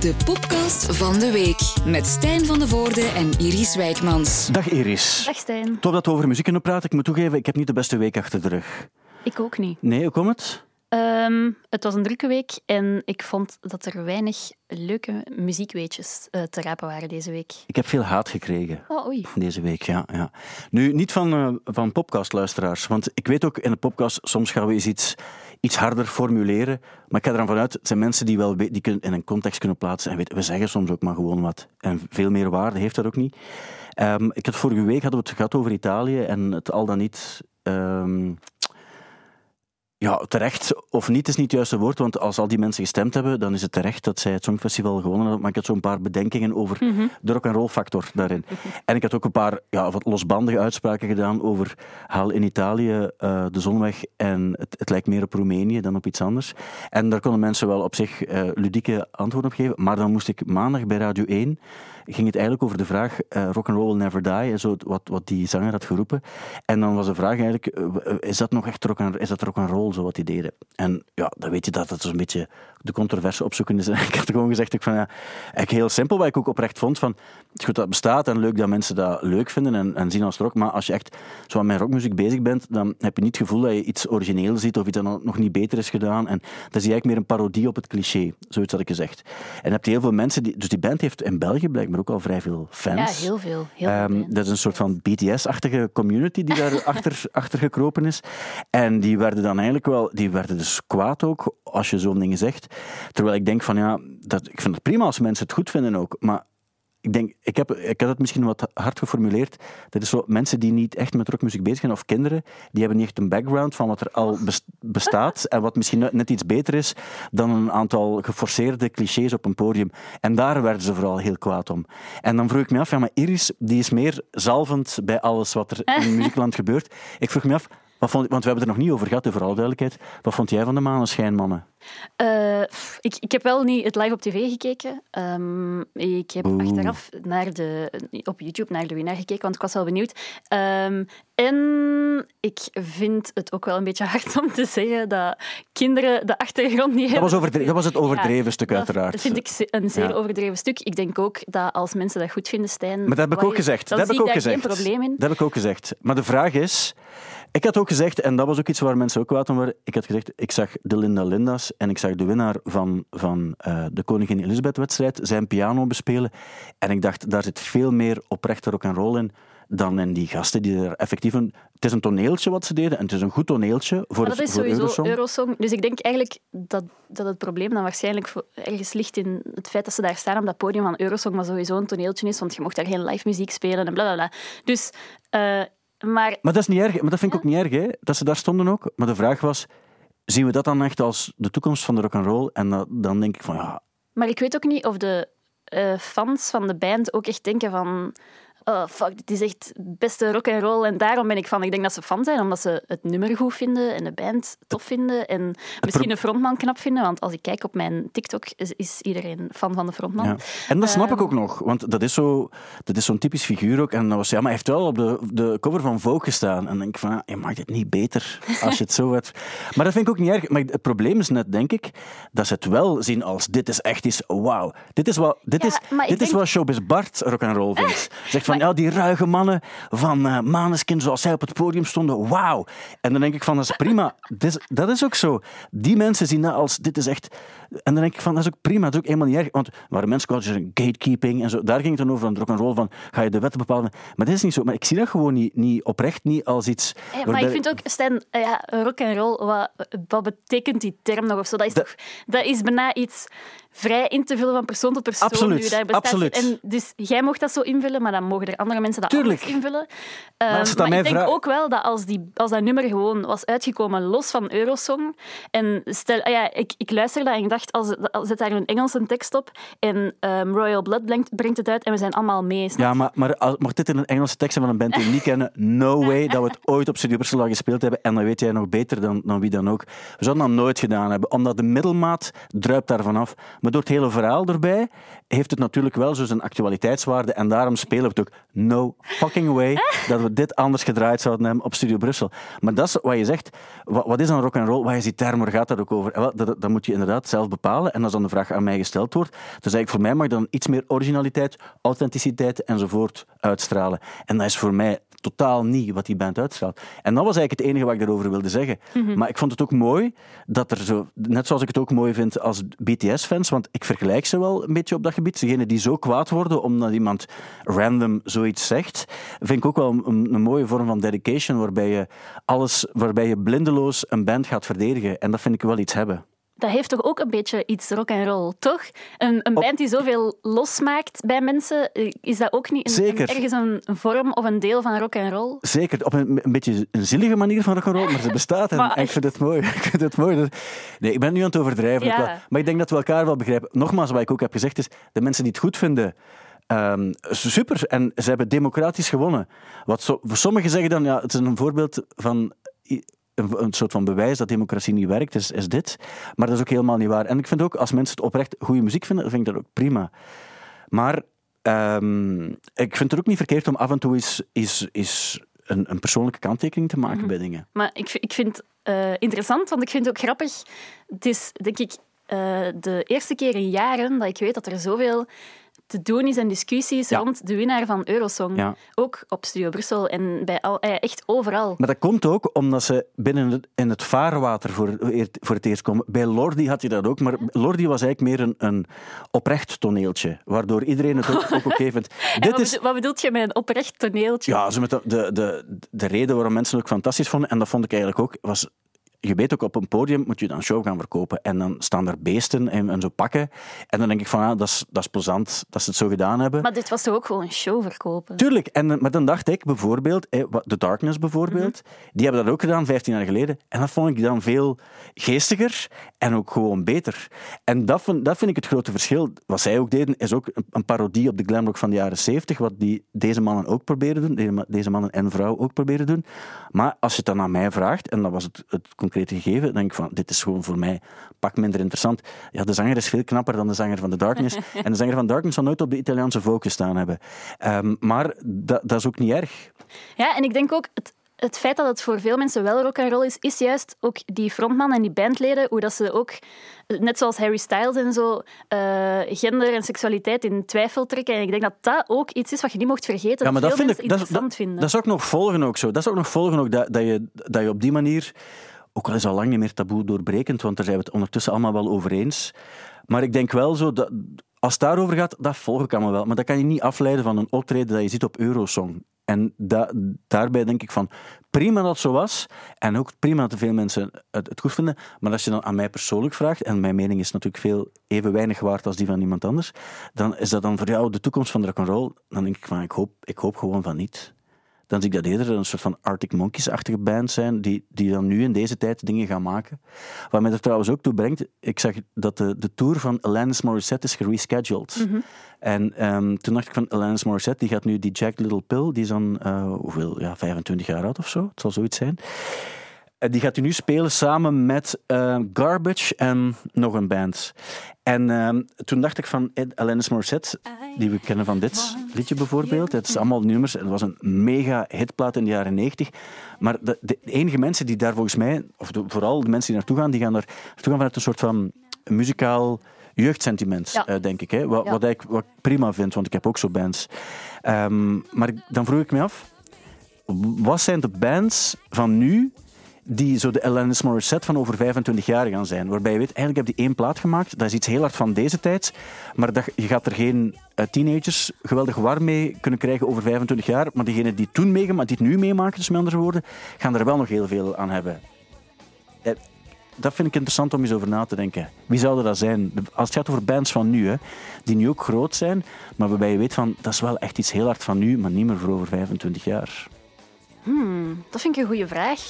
De podcast van de week met Stijn van de Voorde en Iris Wijtmans. Dag Iris. Dag Stijn. Tof dat we over muziek kunnen praten. Ik moet toegeven, ik heb niet de beste week achter de rug. Ik ook niet. Nee, hoe komt het? Ehm, het was een drukke week en ik vond dat er weinig leuke muziekweetjes eh, te rapen waren deze week. Ik heb veel haat gekregen. Oh, oei. Deze week, ja. ja. Nu, niet van, uh, van podcastluisteraars, want ik weet ook in de podcast, soms gaan we eens iets, iets harder formuleren, maar ik ga er dan vanuit, het zijn mensen die wel die kunnen in een context kunnen plaatsen en weet, we zeggen soms ook maar gewoon wat. En veel meer waarde heeft dat ook niet. Um, ik had vorige week hadden we het gehad over Italië en het al dan niet... Um, ja, terecht of niet is niet het juiste woord, want als al die mensen gestemd hebben, dan is het terecht dat zij het Songfestival gewonnen hebben. Maar ik had zo'n paar bedenkingen over mm -hmm. de rock-and-roll factor daarin. En ik had ook een paar ja, wat losbandige uitspraken gedaan over haal in Italië uh, de zon weg en het, het, lijkt meer op Roemenië dan op iets anders. En daar konden mensen wel op zich uh, ludieke antwoorden op geven. Maar dan moest ik maandag bij Radio 1 ging het eigenlijk over de vraag uh, rock and roll will never die, zo, wat, wat die zanger had geroepen. En dan was de vraag eigenlijk, uh, is dat nog echt rock and, is dat rock and roll, zo wat die deden? En ja, dan weet je dat het zo'n beetje de controverse opzoeken is. En ik had gewoon gezegd, ik van, ja, eigenlijk heel simpel, wat ik ook oprecht vond, van, het goed dat het bestaat en leuk dat mensen dat leuk vinden en, en zien als rock, maar als je echt zo met rockmuziek bezig bent, dan heb je niet het gevoel dat je iets origineel ziet of iets dat nog niet beter is gedaan. En zie je eigenlijk meer een parodie op het cliché, zoiets had ik gezegd. En heb je heel veel mensen, die, dus die band heeft in België blijkbaar ook al vrij veel fans. Ja, heel veel. Heel um, veel dat is een soort van BTS-achtige community die daar achter, achter gekropen is. En die werden dan eigenlijk wel, die werden dus kwaad ook, als je zo'n dingen zegt. Terwijl ik denk van ja, dat, ik vind het prima als mensen het goed vinden ook, maar ik denk, ik heb, ik heb het misschien wat hard geformuleerd. Dat is zo, mensen die niet echt met rockmuziek bezig zijn, of kinderen, die hebben niet echt een background van wat er al bestaat en wat misschien net iets beter is dan een aantal geforceerde clichés op een podium. En daar werden ze vooral heel kwaad om. En dan vroeg ik me af, ja, maar Iris, die is meer zalvend bij alles wat er in muziekland gebeurt. Ik vroeg me af, wat vond, want we hebben het er nog niet over gehad, voor alle duidelijkheid. Wat vond jij van de Maneschijnmannen? Uh, ik, ik heb wel niet het live op tv gekeken. Um, ik heb Oeh. achteraf naar de, op YouTube naar de winnaar gekeken, want ik was wel benieuwd. Um, en ik vind het ook wel een beetje hard om te zeggen dat kinderen de achtergrond niet dat hebben. Was dat was het overdreven ja, stuk, uiteraard. Dat vind ik een zeer ja. overdreven stuk. Ik denk ook dat als mensen dat goed vinden, Stijn... Maar dat heb ik ook gezegd. Dat heb ik ook gezegd. Dat heb ik ook gezegd. Maar de vraag is... Ik had ook gezegd, en dat was ook iets waar mensen ook kwaad om waren, ik had gezegd, ik zag de Linda Linda's en ik zag de winnaar van, van uh, de Koningin Elisabeth-wedstrijd zijn piano bespelen. En ik dacht, daar zit veel meer oprechte rock'n'roll in dan in die gasten die er effectief een... Het is een toneeltje wat ze deden en het is een goed toneeltje voor, maar dat is voor sowieso Eurosong. Eurosong. Dus ik denk eigenlijk dat, dat het probleem dan waarschijnlijk ergens ligt in het feit dat ze daar staan op dat podium van Eurosong, maar sowieso een toneeltje is, want je mocht daar geen live muziek spelen en blablabla. Dus... Uh, maar, maar dat is niet erg, maar dat vind ik ja. ook niet erg, hè, dat ze daar stonden ook. Maar de vraag was, zien we dat dan echt als de toekomst van de rock and roll? En dat, dan denk ik van ja. Maar ik weet ook niet of de uh, fans van de band ook echt denken van. Oh, fuck, dit is echt beste rock and roll en daarom ben ik van. Ik denk dat ze fan zijn omdat ze het nummer goed vinden en de band tof vinden en misschien de frontman knap vinden. Want als ik kijk op mijn TikTok is, is iedereen fan van de frontman. Ja. En dat snap ik ook nog, want dat is, zo, dat is zo'n typisch figuur ook. En dat was, ja, maar hij heeft wel op de, de cover van Vogue gestaan. En dan denk ik van, je maakt het niet beter als je het zo hebt. Maar dat vind ik ook niet erg. Maar het probleem is net, denk ik, dat ze het wel zien als dit is echt iets, wauw. Dit is wat, dit Ja, is, dit is wat Showbiz Bart rock and roll vindt. Zegt van, ja, die ruige mannen van eh Maneskin zoals zij op het podium stonden, wauw. En dan denk ik van, dat is prima. Dit is- dat is ook zo. Die mensen zien dat als, dit is echt... En dan denk ik van, dat is ook prima, dat is ook helemaal niet erg. Want waar mensen kwamen, gatekeeping en zo, daar ging het dan over, aan rock and roll van, ga je de wetten bepalen. Maar dit is niet zo. Maar ik zie dat gewoon niet, niet oprecht niet als iets... Ja, maar waarbij- ik vind ook, Stijn, eh, ja, rock and roll, wat, wat betekent die term nog of zo? Dat is, Dat- toch, dat is bijna iets vrij in te vullen van persoon tot persoon. Absoluut, nu daar bestaat. absoluut. En dus jij mocht dat zo invullen, maar dan mogen er andere mensen dat Tuurlijk. anders invullen. Ehm, maar mij ik denk ook wel dat als, die, als dat nummer gewoon was uitgekomen los van Eurosong, en stel, ah ja, ik, ik luisterde en ik dacht, als, als zet daar een Engelse tekst op en ehm, Royal Blood brengt, brengt het uit en we zijn allemaal mee. snap Ja, maar, maar mocht dit in een Engelse tekst zijn van een band die we niet kennen, no way dat we het ooit op Studio Brussel gespeeld hebben. En dan weet jij nog beter dan, dan wie dan ook. We zouden dat nooit gedaan hebben, omdat de middelmaat druipt daarvan af. Maar door het hele verhaal erbij heeft het natuurlijk wel zo zijn actualiteitswaarde en daarom spelen we het ook. no fucking way dat we dit anders gedraaid zouden hebben op Studio Brussel. Maar dat is wat je zegt. Wat, wat is dan rock and roll? Wat is die term? Waar gaat dat ook over? Wel, dat, dat moet je inderdaad zelf bepalen. En als dan de vraag aan mij gesteld wordt, dan zeg ik voor mij mag dan iets meer originaliteit, authenticiteit enzovoort uitstralen. En dat is voor mij totaal niet wat die band uitstraalt. En dat was eigenlijk het enige wat ik daarover wilde zeggen. Maar ik vond het ook mooi dat er zo, net zoals ik het ook mooi vind als BTS-fans, want ik vergelijk ze wel een beetje op dat gebied. Degenen die zo kwaad worden omdat iemand random zoiets zegt, vind ik ook wel een, een mooie vorm van dedication waarbij je alles, waarbij je blindeloos een band gaat verdedigen. En dat vind ik wel iets hebben. Dat heeft toch ook een beetje iets rock and roll, toch? Een, een band die zoveel losmaakt bij mensen, eh, is dat ook niet een, ergens een, vorm of een deel van rock and roll? Zeker, op een, een beetje een zielige manier van rock'n'roll, maar ze bestaat en, Maar en ik vind het mooi. Ik vind het mooi. Nee, ik ben nu aan het overdrijven. Ja. Maar ik denk dat we elkaar wel begrijpen. Nogmaals, wat ik ook heb gezegd is, de mensen die het goed vinden, ehm, super. En ze hebben democratisch gewonnen. Wat zo, sommigen zeggen dan, ja, het is een voorbeeld van een, een soort van bewijs dat democratie niet werkt, is, is dit. Maar dat is ook helemaal niet waar. En ik vind ook, als mensen het oprecht goede muziek vinden, vind ik dat ook prima. Maar ehm, ik vind het ook niet verkeerd om af en toe eens, eens, eens een, een persoonlijke kanttekening te maken bij dingen. Maar ik, ik vind het eh, interessant, want ik vind het ook grappig. Het is, denk ik, eh, de eerste keer in jaren dat ik weet dat er zoveel te doen is en discussies Ja. rond de winnaar van Eurosong. Ja. Ook op Studio Brussel en bij al, eh, echt overal. Maar dat komt ook omdat ze binnen het, in het vaarwater voor, voor het eerst komen. Bij Lordi had je dat ook, maar Lordi was eigenlijk meer een, een oprecht toneeltje, waardoor iedereen het ook, ook oké vindt. En Dit wat, is, wat bedoelt je met een oprecht toneeltje? Ja, met de, de, de, de reden waarom mensen het ook fantastisch vonden, en dat vond ik eigenlijk ook, was... Je weet ook, op een podium moet je dan show gaan verkopen. En dan staan er beesten en, en zo pakken. En dan denk ik van, ah, dat, is, dat is plezant dat ze het zo gedaan hebben. Maar dit was toch ook gewoon een show verkopen? Tuurlijk, en, maar dan dacht ik bijvoorbeeld, eh, The Darkness bijvoorbeeld, die hebben dat ook gedaan 15 jaar geleden. En dat vond ik dan veel geestiger en ook gewoon beter. En dat vind, dat vind ik het grote verschil. Wat zij ook deden, is ook een, parodie op de glamrock van de jaren 70, wat die, deze mannen ook proberen doen, deze, ma- deze mannen en vrouw ook proberen doen. Maar als je het dan aan mij vraagt, en dat was het, het gegeven, dan denk ik van, dit is gewoon voor mij pak minder interessant. Ja, de zanger is veel knapper dan de zanger van The Darkness. en de zanger van Darkness zal nooit op de Italiaanse folk gestaan hebben. Ehm, maar dat, dat is ook niet erg. Ja, en ik denk ook, het, het feit dat het voor veel mensen wel rock and roll is, is juist ook die frontman en die bandleden, hoe dat ze ook, net zoals Harry Styles en zo, eh, gender en seksualiteit in twijfel trekken. En ik denk dat dat ook iets is wat je niet mocht vergeten, Ja, maar dat vind ik. Dat, dat, vinden. dat is ook nog volgen ook zo. Dat is ook nog volgen ook dat, dat, je, dat je op die manier. Ook al is al lang niet meer taboe doorbrekend, want daar zijn we het ondertussen allemaal wel over eens. Maar ik denk wel zo dat. Als het daarover gaat, dat volg ik allemaal wel. Maar dat kan je niet afleiden van een optreden dat je ziet op Eurosong. En da- daarbij denk ik van, prima dat het zo was. En ook prima dat veel mensen het, het goed vinden. Maar als je dan aan mij persoonlijk vraagt, en mijn mening is natuurlijk veel even weinig waard als die van iemand anders, dan is dat dan voor jou de toekomst van de rock'n'roll? Dan denk ik van, ik hoop, ik hoop gewoon van niet. Dan zie ik dat eerder een soort van Arctic Monkeys-achtige band zijn, die, die dan nu in deze tijd dingen gaan maken. Wat mij er trouwens ook toe brengt, ik zag dat de, de tour van Alanis Morissette is gerescheduled. En ehm, toen dacht ik van Alanis Morissette, die gaat nu die Jack Little Pill, die is dan, eh, hoeveel, ja, 25 jaar oud of zo, het zal zoiets zijn. Eh, Die gaat hij nu spelen samen met eh, Garbage en nog een band. En ehm, toen dacht ik van Ed, Alanis Morissette, die we kennen van dit liedje bijvoorbeeld. Het is allemaal nummers. Het was een mega hitplaat in de jaren 90. Maar de, de enige mensen die daar volgens mij, of de- vooral de mensen die naartoe gaan, die gaan daar naartoe gaan vanuit een soort van muzikaal jeugdsentiment, Ja. eh, denk ik. Hè? Wat, Ja. wat, ik, wat ik prima vind, want ik heb ook zo bands. Ehm, maar dan vroeg ik me af, wat zijn de bands van nu die zo de Alanis Morissette van over 25 jaar gaan zijn? Waarbij je weet, eigenlijk heb je één plaat gemaakt, dat is iets heel hard van deze tijd, maar dat, je gaat er geen eh, teenagers geweldig warm mee kunnen krijgen over 25 jaar, maar diegenen die toen meegemaakt, die het nu meemaken, dus met andere woorden, gaan er wel nog heel veel aan hebben. Eh, Dat vind ik interessant om eens over na te denken. Wie zouden dat zijn? Als het gaat over bands van nu, hè, die nu ook groot zijn, maar waarbij je weet van, dat is wel echt iets heel hard van nu, maar niet meer voor over 25 jaar. Hmm, dat vind ik een goede vraag.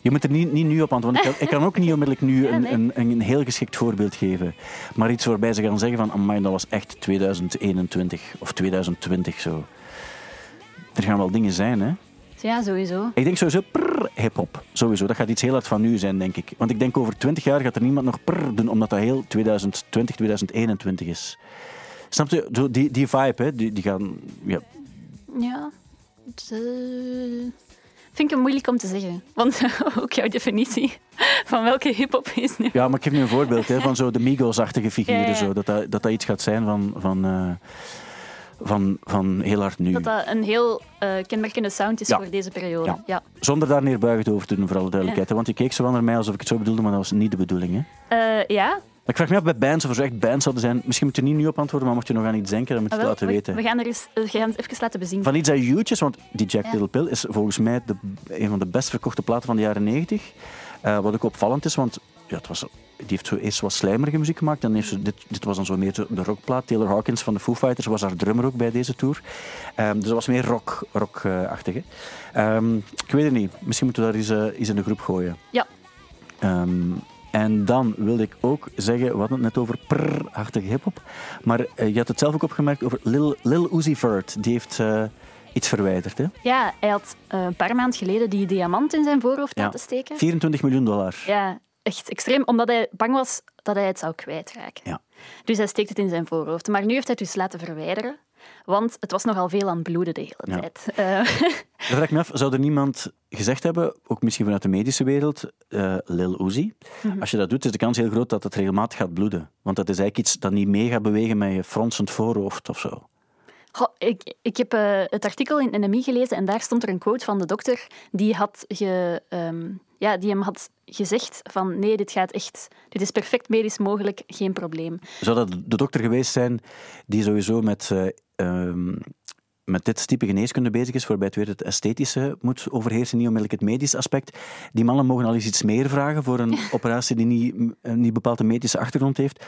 Je moet er niet, niet nu op antwoorden. Ik kan, ik kan ook niet onmiddellijk nu Ja, een, nee. een, een heel geschikt voorbeeld geven. Maar iets waarbij ze gaan zeggen van, amai, dat was echt 2021 of 2020 zo. Er gaan wel dingen zijn, hè. Ja, sowieso. Ik denk sowieso prrr, hip-hop. Sowieso. Dat gaat iets heel hard van nu zijn, denk ik. Want ik denk over 20 jaar gaat er niemand nog prrr doen, omdat dat heel 2020, 2021 is. Snap je? Die, die vibe, hè, die, die gaan. Ja, Ja. Eh, vind ik het moeilijk om te zeggen. Want ook jouw definitie van welke hip-hop is nu. Ja, maar ik geef nu een voorbeeld hè, van zo de Migos-achtige figuren. Ja, ja. Zo, dat, dat, dat iets gaat zijn van, van, eh, van, van heel hard nu. Dat dat een heel eh, kenmerkende sound is Ja. voor deze periode. Ja. Ja. Zonder daar neerbuigend over te doen, voor alle duidelijkheid. Want je keek zo naar mij alsof ik het zo bedoelde, maar dat was niet de bedoeling. Hè. Eh, ja. Ik vraag me af bij bands of er zo echt bands zouden zijn. Misschien moet je niet nu op antwoorden, maar mocht je nog aan iets denken, dan moet je Ah, het laten we, weten. we gaan er eens, we gaan het even laten bezien. Van iets huge is, want die Jack Ja. Little Pill is volgens mij de, een van de best verkochte platen van de jaren 90. Eh, wat ook opvallend is, want ja, het was, die heeft zo eerst wat slijmerige muziek gemaakt. Dan heeft ze, dit, dit was dan zo meer de rockplaat. Taylor Hawkins van de Foo Fighters was haar drummer ook bij deze tour. Ehm, dus dat was meer rock, rock-achtig. hè. Ehm, ik weet het niet. Misschien moeten we daar eens, eh, eens in de groep gooien. Ja. Ehm, en dan wilde ik ook zeggen, we hadden het net over prrr-achtige hip-hop. Maar eh, je had het zelf ook opgemerkt over Lil, Lil Uzi Vert. Die heeft eh, iets verwijderd. Hè? Ja, hij had eh, een paar maanden geleden die diamant in zijn voorhoofd Ja. laten steken. 24 miljoen dollar. Ja, echt extreem, omdat hij bang was dat hij het zou kwijtraken. Ja. Dus hij steekt het in zijn voorhoofd. Maar nu heeft hij het dus laten verwijderen, want het was nogal veel aan het bloeden de hele Ja. tijd. Eh, Dan vraag ik me af, zou er niemand gezegd hebben, ook misschien vanuit de medische wereld, eh, Lil Uzi, Mhm. als je dat doet, is de kans heel groot dat het regelmatig gaat bloeden. Want dat is eigenlijk iets dat niet mee gaat bewegen met je fronsend voorhoofd of zo. Goh, ik, ik heb eh, het artikel in NMI gelezen en daar stond er een quote van de dokter die, had ge, ehm, ja, die hem had gezegd van nee, dit gaat echt, dit is perfect medisch mogelijk, geen probleem. Zou dat de dokter geweest zijn die sowieso met, eh, ehm, met dit type geneeskunde bezig is, waarbij het weer het esthetische moet overheersen, niet onmiddellijk het medische aspect? Die mannen mogen al eens iets meer vragen voor een operatie die niet, een niet bepaald een medische achtergrond heeft.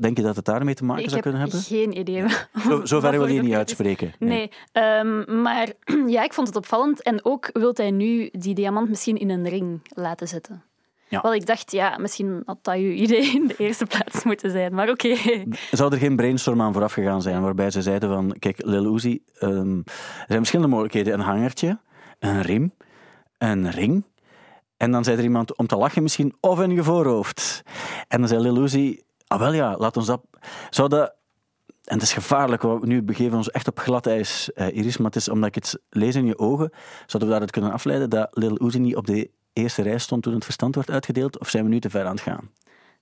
Denk je dat het daarmee te maken ik zou heb kunnen hebben? geen idee. Zo, zover wil je niet uitspreken. Nee, ehm, maar ja, ik vond het opvallend. En ook wil hij nu die diamant misschien in een ring laten zetten. Ja. Wel, ik dacht, ja, misschien had dat je idee in de eerste plaats moeten zijn. Maar oké. Zou er geen brainstorm aan vooraf gegaan zijn, waarbij ze zeiden van, kijk, Lil Uzi, ehm, er zijn verschillende mogelijkheden. Een hangertje, een riem, een ring. En dan zei er iemand om te lachen misschien, of in je voorhoofd. En dan zei Lil Uzi, ah wel ja, laat ons dat... Zou dat... En het is gevaarlijk, want nu begeven we ons echt op glad ijs, eh, Iris, maar het is omdat ik het lees in je ogen, zouden we daaruit kunnen afleiden dat Lil Uzi niet op de eerste rij stond toen het verstand werd uitgedeeld, of zijn we nu te ver aan het gaan?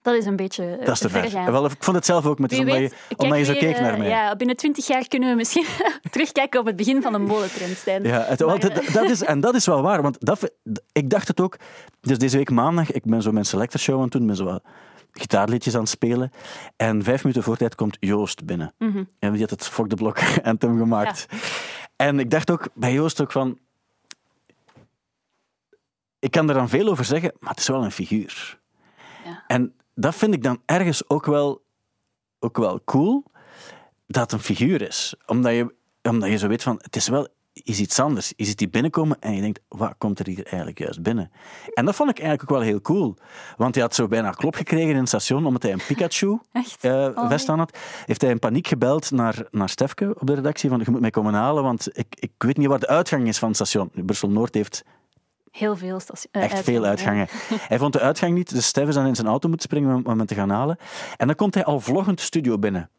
Dat is een beetje eh, Dat is te ver. Wel, ik vond het zelf ook, Wie omdat, je, kijk omdat je zo weer, keek eh, naar mij. Ja, binnen twintig jaar kunnen we misschien terugkijken op het begin van de modetrend, Stijn. Ja, het, Maar, eh, dat is, en dat is wel waar, want dat, ik dacht het ook. Dus deze week maandag, ik ben zo mijn selector show aan het doen, ben zo wat gitaarliedjes aan het spelen. En vijf minuten voor tijd komt Joost binnen. Mhm. En die had het Fok de Blok anthem gemaakt. En ik dacht ook bij Joost ook van... Ik kan er dan veel over zeggen, maar het is wel een figuur. Ja. En dat vind ik dan ergens ook wel, ook wel cool, dat het een figuur is. Omdat je, omdat je zo weet van, het is wel is iets anders. Je ziet die binnenkomen en je denkt, wat komt er hier eigenlijk juist binnen? En dat vond ik eigenlijk ook wel heel cool. Want hij had zo bijna klop gekregen in het station, omdat hij een Pikachu Echt? eh, Oh, vest aan had. Heeft hij in paniek gebeld naar, naar Stefke op de redactie, van je moet mij komen halen, want ik, ik weet niet waar de uitgang is van het station. Brussel-Noord heeft Heel veel station- eh, echt veel uitgangen. Hij vond de uitgang niet, dus Stef is dan in zijn auto moeten springen om, hem te gaan halen. En dan komt hij al vloggend de studio binnen.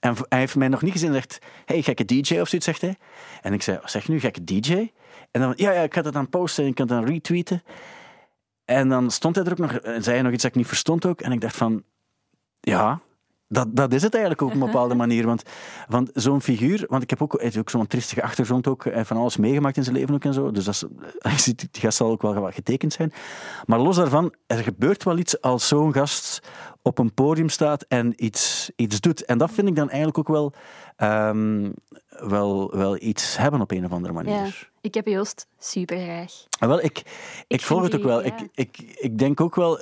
En hij heeft mij nog niet gezien en zegt, hey, gekke DJ of zoiets, zegt hij. En ik zei, wat zeg je nu, gekke DJ? En dan, ja, ja, ik ga dat dan posten en ik kan het dan retweeten. En dan stond hij er ook nog, en zei hij nog iets dat ik niet verstond ook. En ik dacht van, ja, dat, dat is het eigenlijk ook op een bepaalde manier. Want, want zo'n figuur, want ik heb ook, ook zo'n triestige achtergrond ook, heeft van alles meegemaakt in zijn leven ook en zo. Dus dat is, die gast zal ook wel wat getekend zijn. Maar los daarvan, er gebeurt wel iets als zo'n gast op een podium staat en iets, iets doet. En dat vind ik dan eigenlijk ook wel, ehm, wel, wel iets hebben op een of andere manier. Ja, ik heb Joost super graag. Ah, Wel, ik, ik, volg het ook wel. ja. Ik, ik, ik denk ook wel...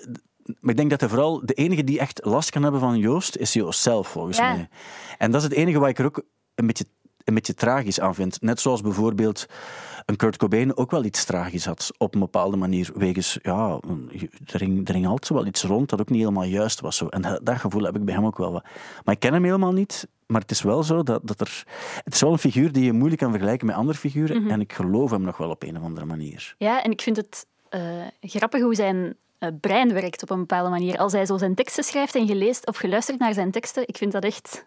Maar ik denk dat er vooral de enige die echt last kan hebben van Joost, is Joost zelf, volgens Ja. mij. En dat is het enige wat ik er ook een beetje, een beetje tragisch aan vind. Net zoals bijvoorbeeld een Kurt Cobain ook wel iets tragisch had, op een bepaalde manier. Wegens, ja, er ging, er ging altijd zo wel iets rond dat ook niet helemaal juist was. Zo. En dat, dat gevoel heb ik bij hem ook wel wat. Maar ik ken hem helemaal niet. Maar het is wel zo dat, dat er... Het is wel een figuur die je moeilijk kan vergelijken met andere figuren. Mhm. En ik geloof hem nog wel op een of andere manier. Ja, en ik vind het eh, grappig hoe zijn brein werkt op een bepaalde manier. Als hij zo zijn teksten schrijft en geleest of geluisterd naar zijn teksten, ik vind dat echt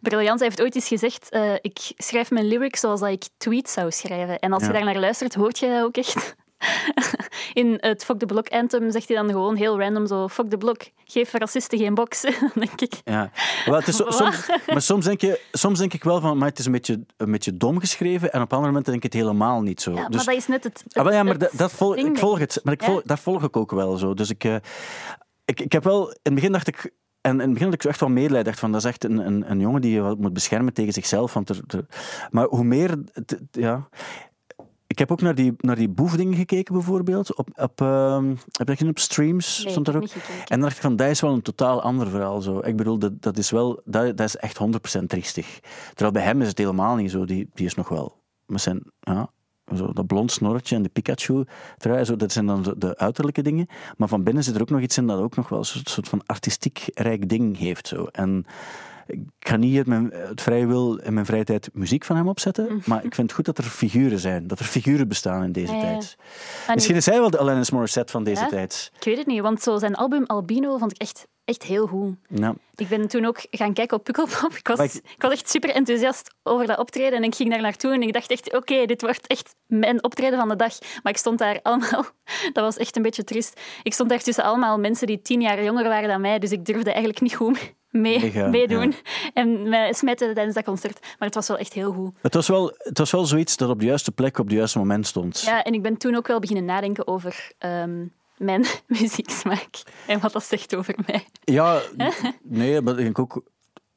briljant. Hij heeft ooit eens gezegd, eh, ik schrijf mijn lyrics zoals dat ik tweets zou schrijven. En als je daar naar luistert, hoort je dat ook echt. In het Fuck the Block anthem zegt hij dan gewoon heel random zo, fuck the block, geef racisten geen box. Denk ik, Ja. Wel, het is zo- soms, maar soms denk, je, soms denk ik wel van, maar het is een beetje, een beetje dom geschreven. En op andere momenten denk ik het helemaal niet zo. ja, dus, maar dat is net het, het- ah, wel ja, maar het dat, dat ik volg het. Maar ik Ja. volg, dat volg ik ook wel zo. Dus ik, eh, ik, ik heb wel... In het begin dacht ik... En in het begin had ik zo echt wel medelijden. dacht van, dat is echt een, een, een jongen die je moet beschermen tegen zichzelf. Want er, er- maar hoe meer... het- het- ja... Ik heb ook naar die, naar die boefdingen gekeken, bijvoorbeeld. Op, op, ehm, heb je dat gezien op streams? Nee, stond ook. En dan dacht ik van, dat is wel een totaal ander verhaal. Zo. Ik bedoel, dat, dat is wel... Dat, dat is echt 100% triestig. Terwijl bij hem is het helemaal niet zo. Die, die is nog wel... Met zijn... Ja, zo, dat blond snorretje en de Pikachu trui, zo, dat zijn dan zo de uiterlijke dingen. Maar van binnen zit er ook nog iets in dat ook nog wel een soort, soort van artistiek rijk ding heeft. Zo. En ik ga niet uit mijn, uit vrije wil in mijn vrije tijd muziek van hem opzetten, maar ik vind het goed dat er figuren zijn. Dat er figuren bestaan in deze Ja, ja, ja. tijd. Misschien is hij wel de Alanis Morissette van deze tijd. Ik weet het niet, want zo zijn album Albino vond ik echt, echt heel goed. Ja. Ik ben toen ook gaan kijken op Pukkelpop. Ik was, Maar ik- ik was echt super enthousiast over dat optreden. En ik ging daar naartoe en ik dacht echt, oké, dit wordt echt mijn optreden van de dag. Maar ik stond daar allemaal... Dat was echt een beetje triest. Ik stond daar tussen allemaal mensen die tien jaar jonger waren dan mij. Dus ik durfde eigenlijk niet goed mee, meedoen. En mij smijten tijdens dat concert. Maar het was wel echt heel goed. Het, was wel, het was wel zoiets dat op de juiste plek op het juiste moment stond. Ja, en ik ben toen ook wel beginnen nadenken over ehm, mijn muzieksmaak. En wat dat zegt over mij. Ja, nee, maar ik denk ook.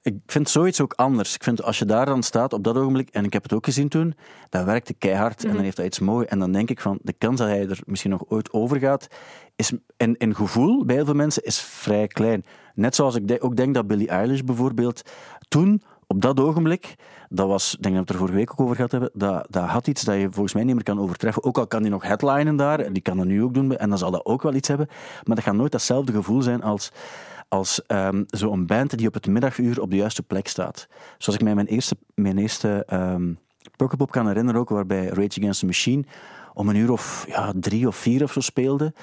Ik vind zoiets ook anders. Ik vind als je daar dan staat op dat ogenblik, en ik heb het ook gezien toen, dat werkte keihard en dan heeft hij iets moois. En dan denk ik van, de kans dat hij er misschien nog ooit over gaat, is, in, in gevoel bij heel veel mensen, is vrij klein. Net zoals ik de- ook denk dat Billie Eilish bijvoorbeeld toen, op dat ogenblik, dat was, ik denk dat we het er vorige week ook over gehad hebben, dat, dat had iets dat je volgens mij niet meer kan overtreffen. Ook al kan die nog headlinen daar, en die kan dat nu ook doen, en dan zal dat ook wel iets hebben. Maar dat gaat nooit datzelfde gevoel zijn als als ehm, zo'n band die op het middaguur op de juiste plek staat. Zoals ik mij mijn eerste, mijn eerste Pukkelpop kan herinneren, ook waarbij Rage Against the Machine om een uur of ja, drie of vier of zo speelde.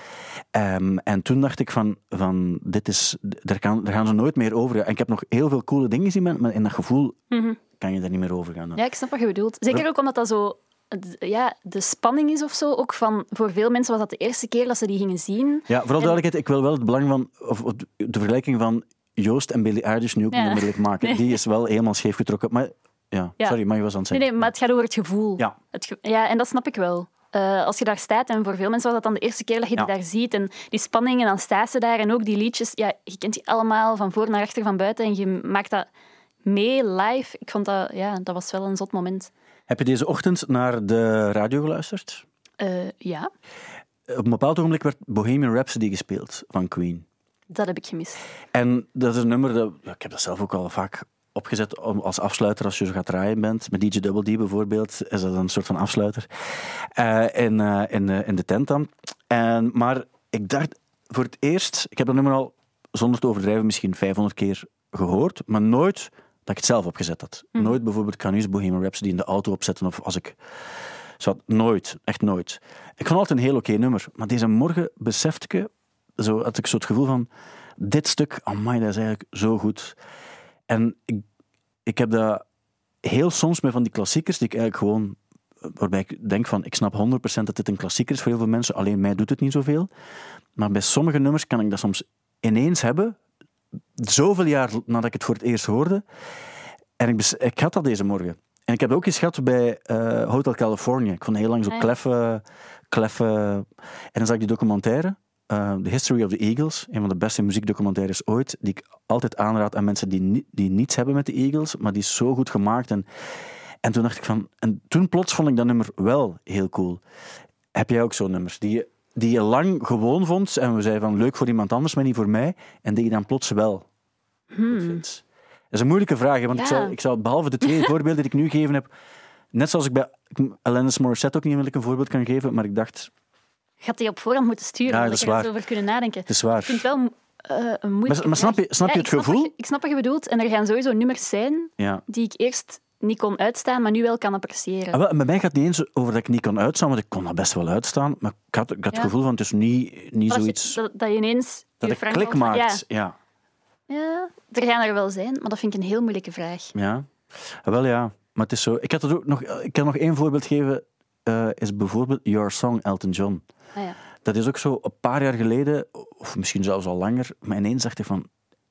Ehm, en toen dacht ik van, van dit is, daar, kan, daar gaan ze nooit meer over. En ik heb nog heel veel coole dingen gezien, maar in dat gevoel kan je daar niet meer over gaan. Ja, ik snap wat je bedoelt. Zeker ook omdat dat zo... Ja, de spanning is of zo. Ook van, voor veel mensen was dat de eerste keer dat ze die gingen zien. Ja, vooral duidelijkheid, ik wil wel het belang van, of of de vergelijking van Joost en Billy Eilish nu ook Ja. niet onmiddellijk maken. Nee. Die is wel helemaal scheef getrokken. Maar ja, Ja. sorry, maar je was aan het Nee, zeggen. nee, maar het gaat over het gevoel. Ja. Het ge- ja, en dat snap ik wel. Eh, als je daar staat, en voor veel mensen was dat dan de eerste keer dat je Ja. die daar ziet, en die spanning, en dan staat ze daar, en ook die liedjes, ja, je kent die allemaal van voor naar achter, van buiten, en je maakt dat mee live. Ik vond dat, ja, dat was wel een zot moment. Heb je deze ochtend naar de radio geluisterd? Eh, ja, Op een bepaald ogenblik werd Bohemian Rhapsody gespeeld van Queen. dat heb ik gemist. En dat is een nummer dat... Ik heb dat zelf ook al vaak opgezet om, als afsluiter als je zo gaat draaien bent. Met DJ Double D bijvoorbeeld is dat een soort van afsluiter. Eh, in, eh, in, eh, in de tent dan. En, maar ik dacht voor het eerst... Ik heb dat nummer al, zonder te overdrijven, misschien 500 keer gehoord. Maar nooit dat ik het zelf opgezet had. Nooit bijvoorbeeld, ik ga nu eens Bohemian Rhapsody in de auto opzetten. Of als ik... Zo, nooit, echt nooit. Ik vond altijd een heel oké nummer. Maar deze morgen besefte ik, zo had ik zo het gevoel van, dit stuk, amai, dat is eigenlijk zo goed. En ik, ik heb dat heel soms met van die klassiekers, die ik eigenlijk gewoon, waarbij ik denk van, ik snap 100% dat dit een klassieker is voor heel veel mensen, alleen mij doet het niet zoveel. Maar bij sommige nummers kan ik dat soms ineens hebben, zoveel jaar nadat ik het voor het eerst hoorde. En ik, ik had dat deze morgen. En ik heb ook eens gehad bij eh, Hotel California. Ik vond heel lang zo Ah, ja. kleffe, kleffe... En dan zag ik die documentaire, eh, The History of the Eagles, een van de beste muziekdocumentaires ooit, die ik altijd aanraad aan mensen die, ni- die niets hebben met de Eagles, maar die is zo goed gemaakt. En, en toen dacht ik van... En toen plots vond ik dat nummer wel heel cool. Heb jij ook zo'n nummers die je, die je lang gewoon vond en we zeiden van leuk voor iemand anders, maar niet voor mij, en die je dan plots wel goed vindt? Dat is een moeilijke vraag, want ik, zou, ik zou behalve de twee voorbeelden die ik nu gegeven heb, net zoals ik bij Alanis Morissette ook niet onmiddellijk een voorbeeld kan geven, maar ik dacht, Je had die op voorhand moeten sturen, Ja, dat dat is je er waar. eens over kunnen nadenken. het is waar. Ik vind wel eh, een moeilijke Maar- maar snap je- snap je Ja, het ik gevoel? ik snap wat je bedoelt. En er gaan sowieso nummers zijn Ja. die ik eerst niet kon uitstaan, maar nu wel kan appreciëren. Ah, wel, bij mij gaat het niet eens over dat ik niet kon uitstaan, want ik kon dat best wel uitstaan. Maar ik had, ik had Ja. het gevoel van het is niet, niet dat, je, zoiets dat, dat je ineens dat je klik maakt. Ja. Ja, ja, er gaan er wel zijn, maar dat vind ik een heel moeilijke vraag. Ja. Ah, wel ja, maar het is zo. Ik, had het ook nog, ik kan nog één voorbeeld geven, eh, is bijvoorbeeld Your Song, Elton John. Ah, ja. Dat is ook zo een paar jaar geleden, of misschien zelfs al langer, maar ineens dacht ik van,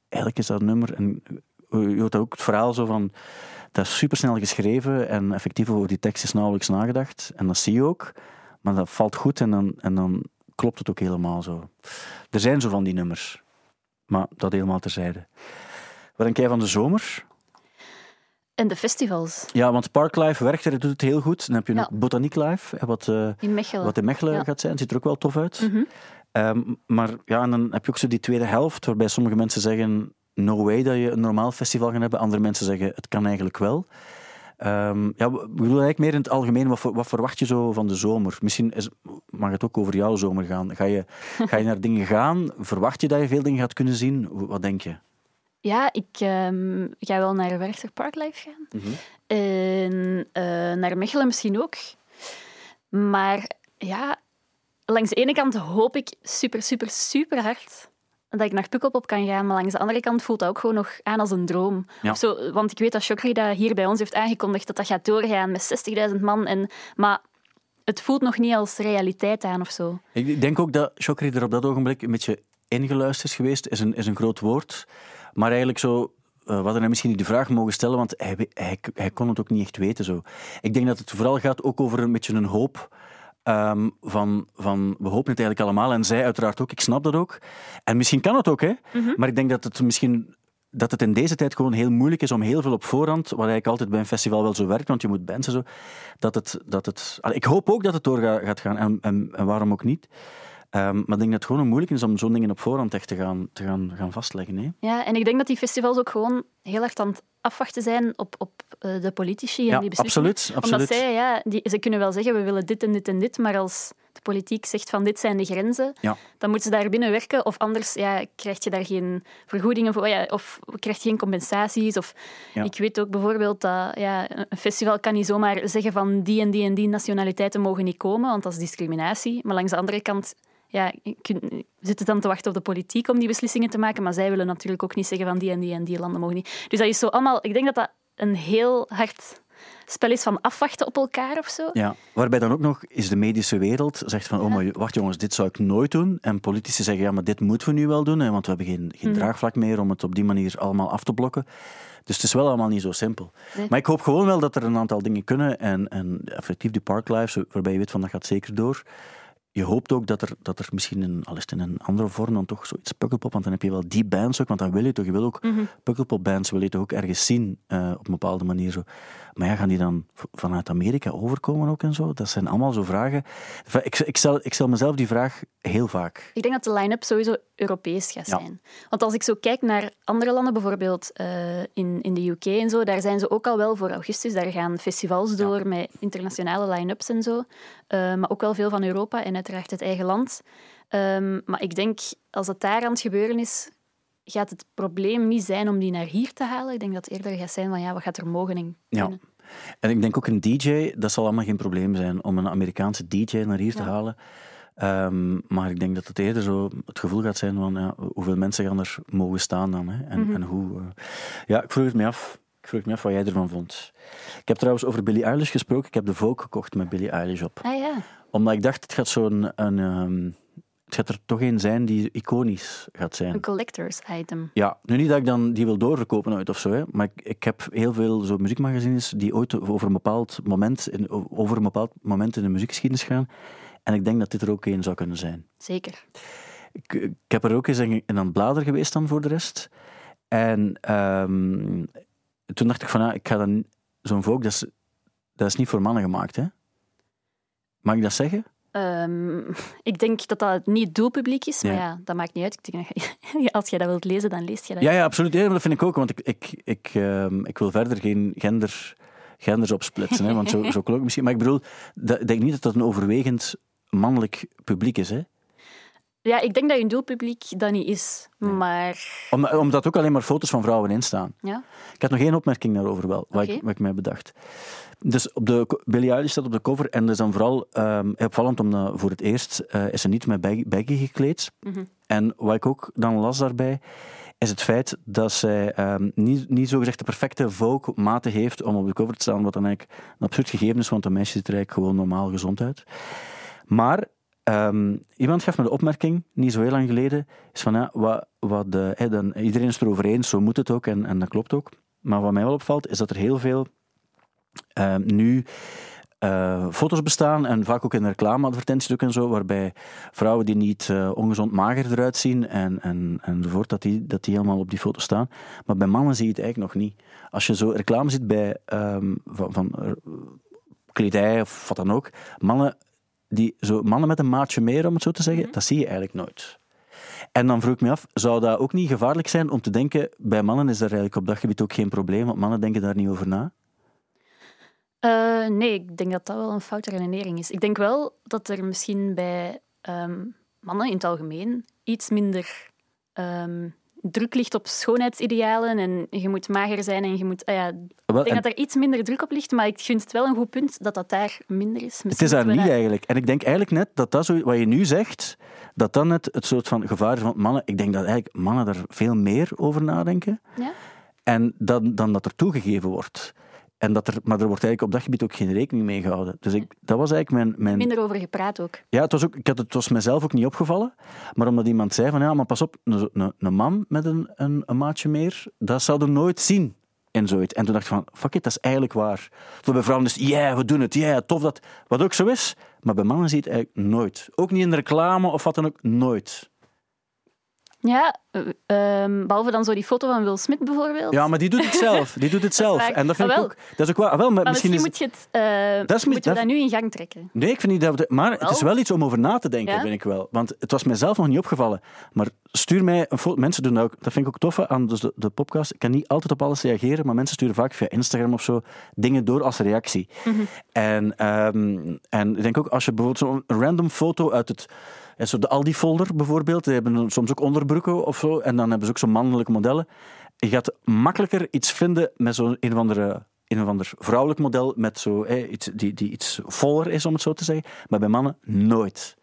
eigenlijk is dat nummer, en eh, je hoort ook het verhaal zo van, dat is supersnel geschreven en effectief over die tekst is nauwelijks nagedacht. En dat zie je ook, maar dat valt goed en dan, en dan klopt het ook helemaal zo. Er zijn zo van die nummers, maar dat helemaal terzijde. Wat denk jij van de zomer? En de festivals Ja, want Parklife werkt er, doet het heel goed. Dan heb je Ja. nog Botaniek Live, wat, eh, in Mechelen. wat in Mechelen Ja. gaat zijn. Ziet er ook wel tof uit. Mhm. Ehm, maar ja, en dan heb je ook zo die tweede helft, waarbij sommige mensen zeggen no way dat je een normaal festival gaat hebben. Andere mensen zeggen het kan eigenlijk wel. Ehm, ja, ik bedoel eigenlijk meer in het algemeen, wat, wat verwacht je zo van de zomer? Misschien is, mag het ook over jouw zomer gaan. Ga je, ga je naar dingen gaan? Verwacht je dat je veel dingen gaat kunnen zien? Wat denk je? Ja, ik ehm, ga wel naar Werchter Parklife gaan. Mhm. En eh, naar Mechelen misschien ook. Maar ja, langs de ene kant hoop ik super, super, super hard dat ik naar Pukkelpop kan gaan. Maar langs de andere kant voelt dat ook gewoon nog aan als een droom. Ja. Of zo, want ik weet dat Chokri dat hier bij ons heeft aangekondigd dat dat gaat doorgaan met 60.000 man. En, maar het voelt nog niet als realiteit aan of zo. Ik denk ook dat Chokri er op dat ogenblik een beetje ingeluisterd is geweest, is een, is een groot woord. Maar eigenlijk zo, eh, we hadden hem misschien niet de vraag mogen stellen, want hij, hij, hij kon het ook niet echt weten. Zo. Ik denk dat het vooral gaat ook over een beetje een hoop. Ehm, van, van, we hopen het eigenlijk allemaal. En zij uiteraard ook. Ik snap dat ook. En misschien kan het ook, hè. Maar ik denk dat het misschien... Dat het in deze tijd gewoon heel moeilijk is om heel veel op voorhand, wat eigenlijk altijd bij een festival wel zo werkt, want je moet bands en zo, dat het... Dat het ik hoop ook dat het door ga- gaat gaan, en, en, en waarom ook niet. Ehm, maar ik denk dat het gewoon moeilijk is om zo'n dingen op voorhand echt te gaan, te gaan, gaan vastleggen. Hè? Ja, en ik denk dat die festivals ook gewoon heel erg aan het afwachten zijn op, op eh, de politici en Ja, die beslissingen. absoluut, absoluut. Omdat zij, ja, die, ze kunnen wel zeggen, we willen dit en dit en dit, maar als de politiek zegt van dit zijn de grenzen, Ja. dan moeten ze daar binnen werken. Of anders ja, krijg je daar geen vergoedingen voor, ja, of krijg je geen compensaties. Of, Ja. Ik weet ook bijvoorbeeld dat ja, een festival kan niet zomaar zeggen van die en die en die nationaliteiten mogen niet komen, want dat is discriminatie. Maar langs de andere kant ja, kun, we zitten dan te wachten op de politiek om die beslissingen te maken, maar zij willen natuurlijk ook niet zeggen van die en die en die landen mogen niet. Dus dat is zo allemaal... Ik denk dat dat een heel hard spel is van afwachten op elkaar of zo. Ja, waarbij dan ook nog is de medische wereld zegt van, oh maar wacht jongens, dit zou ik nooit doen. En politici zeggen, ja, maar dit moeten we nu wel doen, hè, want we hebben geen, geen Mhm. draagvlak meer om het op die manier allemaal af te blokken. Dus het is wel allemaal niet zo simpel. Nee. Maar ik hoop gewoon wel dat er een aantal dingen kunnen en, en effectief die parklife, waarbij je weet van dat gaat zeker door. Je hoopt ook dat er, dat er misschien, een, al is het in een andere vorm, dan toch zoiets pukkelpop, want dan heb je wel die bands ook, want dan wil je toch, je wil ook pukkelpop-bands wil je toch ook ergens zien eh, op een bepaalde manier. Zo. Maar ja, gaan die dan vanuit Amerika overkomen ook en zo? Dat zijn allemaal zo vragen. Ik, ik, stel, ik stel mezelf die vraag heel vaak. Ik denk dat de line-up sowieso Europees gaat Ja. zijn. Want als ik zo kijk naar andere landen, bijvoorbeeld eh, in, in de UK en zo, daar zijn ze ook al wel voor augustus. Daar gaan festivals door met internationale line-ups en zo. Eh, maar ook wel veel van Europa en uiteraard het eigen land. Ehm, maar ik denk, als het daar aan het gebeuren is, gaat het probleem niet zijn om die naar hier te halen. Ik denk dat het eerder gaat zijn van, ja, wat gaat er mogen en Ja. En ik denk ook een DJ, dat zal allemaal geen probleem zijn om een Amerikaanse DJ naar hier te halen. Ehm, maar ik denk dat het eerder zo het gevoel gaat zijn van ja, hoeveel mensen gaan er mogen staan dan. Hè? En, Mhm. en hoe. eh. Ja, ik vroeg het me af. Ik vroeg me af wat jij ervan vond. Ik heb trouwens over Billie Eilish gesproken. Ik heb de Vogue gekocht met Billie Eilish op. Ah ja, Omdat ik dacht, het gaat zo'n... Een, ehm, het gaat er toch een zijn die iconisch gaat zijn. een collectors item. Ja, nu niet dat ik dan die wil doorverkopen ooit of zo, hè, maar ik, ik heb heel veel zo muziekmagazines die ooit over een bepaald moment in, over een bepaald moment in de muziekgeschiedenis gaan. En ik denk dat dit er ook een zou kunnen zijn. Zeker. Ik, ik heb er ook eens in, het bladeren geweest dan voor de rest. En ehm, toen dacht ik van, ja, ik ga dan... Zo'n Vogue, dat is, dat is niet voor mannen gemaakt, hè? Mag ik dat zeggen? Ehm, ik denk dat dat niet het doelpubliek is, maar Ja. ja, dat maakt niet uit. Ik denk dat je- als jij dat wilt lezen, dan leest je dat. Ja, ja absoluut. Ja, dat vind ik ook, want ik, ik, ik, ehm, ik wil verder geen gender, genders opsplitsen. Hè, want zo, zo klonk misschien. Maar ik bedoel, dat- ik denk niet dat dat een overwegend mannelijk publiek is. Hè? Ja, ik denk dat hun doelpubliek dat niet is. Maar Om, omdat ook alleen maar foto's van vrouwen in staan. ja. Ik had nog één opmerking daarover wel, wat, ik, wat ik mij bedacht. Dus op de, Billie Eilish staat op de cover en dat is dan vooral ehm, opvallend omdat voor het eerst eh, is ze niet met Baggy, Baggy gekleed. En wat ik ook dan las daarbij, is het feit dat zij ehm, niet, niet zogezegd de perfecte Vogue-maten heeft om op de cover te staan, wat dan eigenlijk een absurd gegeven is, want een meisje ziet er eigenlijk gewoon normaal gezond uit. Maar ehm, iemand gaf me de opmerking, niet zo heel lang geleden, is van ja, wat, wat de, dan, iedereen is erover eens, zo moet het ook en, en dat klopt ook. Maar wat mij wel opvalt, is dat er heel veel ehm, nu eh, foto's bestaan, en vaak ook in reclameadvertenties en zo, waarbij vrouwen die niet eh, ongezond mager eruit zien en, en, enzovoort, dat die, dat die helemaal op die foto staan. Maar bij mannen zie je het eigenlijk nog niet. Als je zo reclame ziet bij, ehm, van, van eh, kledij of wat dan ook, mannen, die, zo, mannen met een maatje meer, om het zo te zeggen, dat zie je eigenlijk nooit. En dan vroeg ik me af, zou dat ook niet gevaarlijk zijn om te denken, bij mannen is er eigenlijk op dat gebied ook geen probleem, want mannen denken daar niet over na? Eh, nee, ik denk dat dat wel een foute redenering is. Ik denk wel dat er misschien bij ehm, mannen in het algemeen iets minder ehm, druk ligt op schoonheidsidealen en je moet mager zijn en je moet... ah ja, ik denk en- dat er iets minder druk op ligt, maar ik vind het wel een goed punt dat dat daar minder is. Het Misschien is daar niet eigenlijk. En ik denk eigenlijk net dat dat zo, wat je nu zegt, dat dat net het soort van gevaar is van mannen. Ik denk dat eigenlijk mannen daar veel meer over nadenken Ja? en dan, dan dat er toegegeven wordt. En dat er, maar er wordt eigenlijk op dat gebied ook geen rekening mee gehouden. Dus ik, dat was eigenlijk mijn... mijn Minder over gepraat ook. ja, het was, ook, ik had, het was mezelf ook niet opgevallen. Maar omdat iemand zei van, ja, maar pas op, een, een, een man met een, een, een maatje meer, dat zouden nooit zien in zoiets. En toen dacht ik van, fuck it, dat is eigenlijk waar. Zo bij vrouwen is het, ja, we doen het, ja, tof dat... Wat ook zo is, maar bij mannen zie je het eigenlijk nooit. Ook niet in de reclame of wat dan ook, nooit. Ja, eh, ehm, behalve dan zo die foto van Will Smith bijvoorbeeld. Ja, maar die doet het zelf. Die doet het zelf. waar. En dat vind Ah, ik wel. ook... Dat is ook waar. Ah, wel, maar maar misschien, misschien is... moet je het, eh, Dat is- moeten we dat- dat nu in gang trekken. Nee, ik vind niet dat we... Maar het is Wel. wel iets om over na te denken, Ja? vind ik wel. Want het was mijzelf nog niet opgevallen. Maar stuur mij een foto. Mensen doen dat ook. Dat vind ik ook tof aan dus de, de podcast. Ik kan niet altijd op alles reageren, maar mensen sturen vaak via Instagram of zo dingen door als reactie. En, ehm, en ik denk ook, als je bijvoorbeeld zo'n random foto uit het... ja, Zo de Aldi-folder bijvoorbeeld, die hebben soms ook onderbroeken of zo, en dan hebben ze ook zo'n mannelijke modellen. Je gaat makkelijker iets vinden met zo'n een of andere een of ander vrouwelijk model met zo, iets, die, die iets voller is, om het zo te zeggen. Maar bij mannen nooit.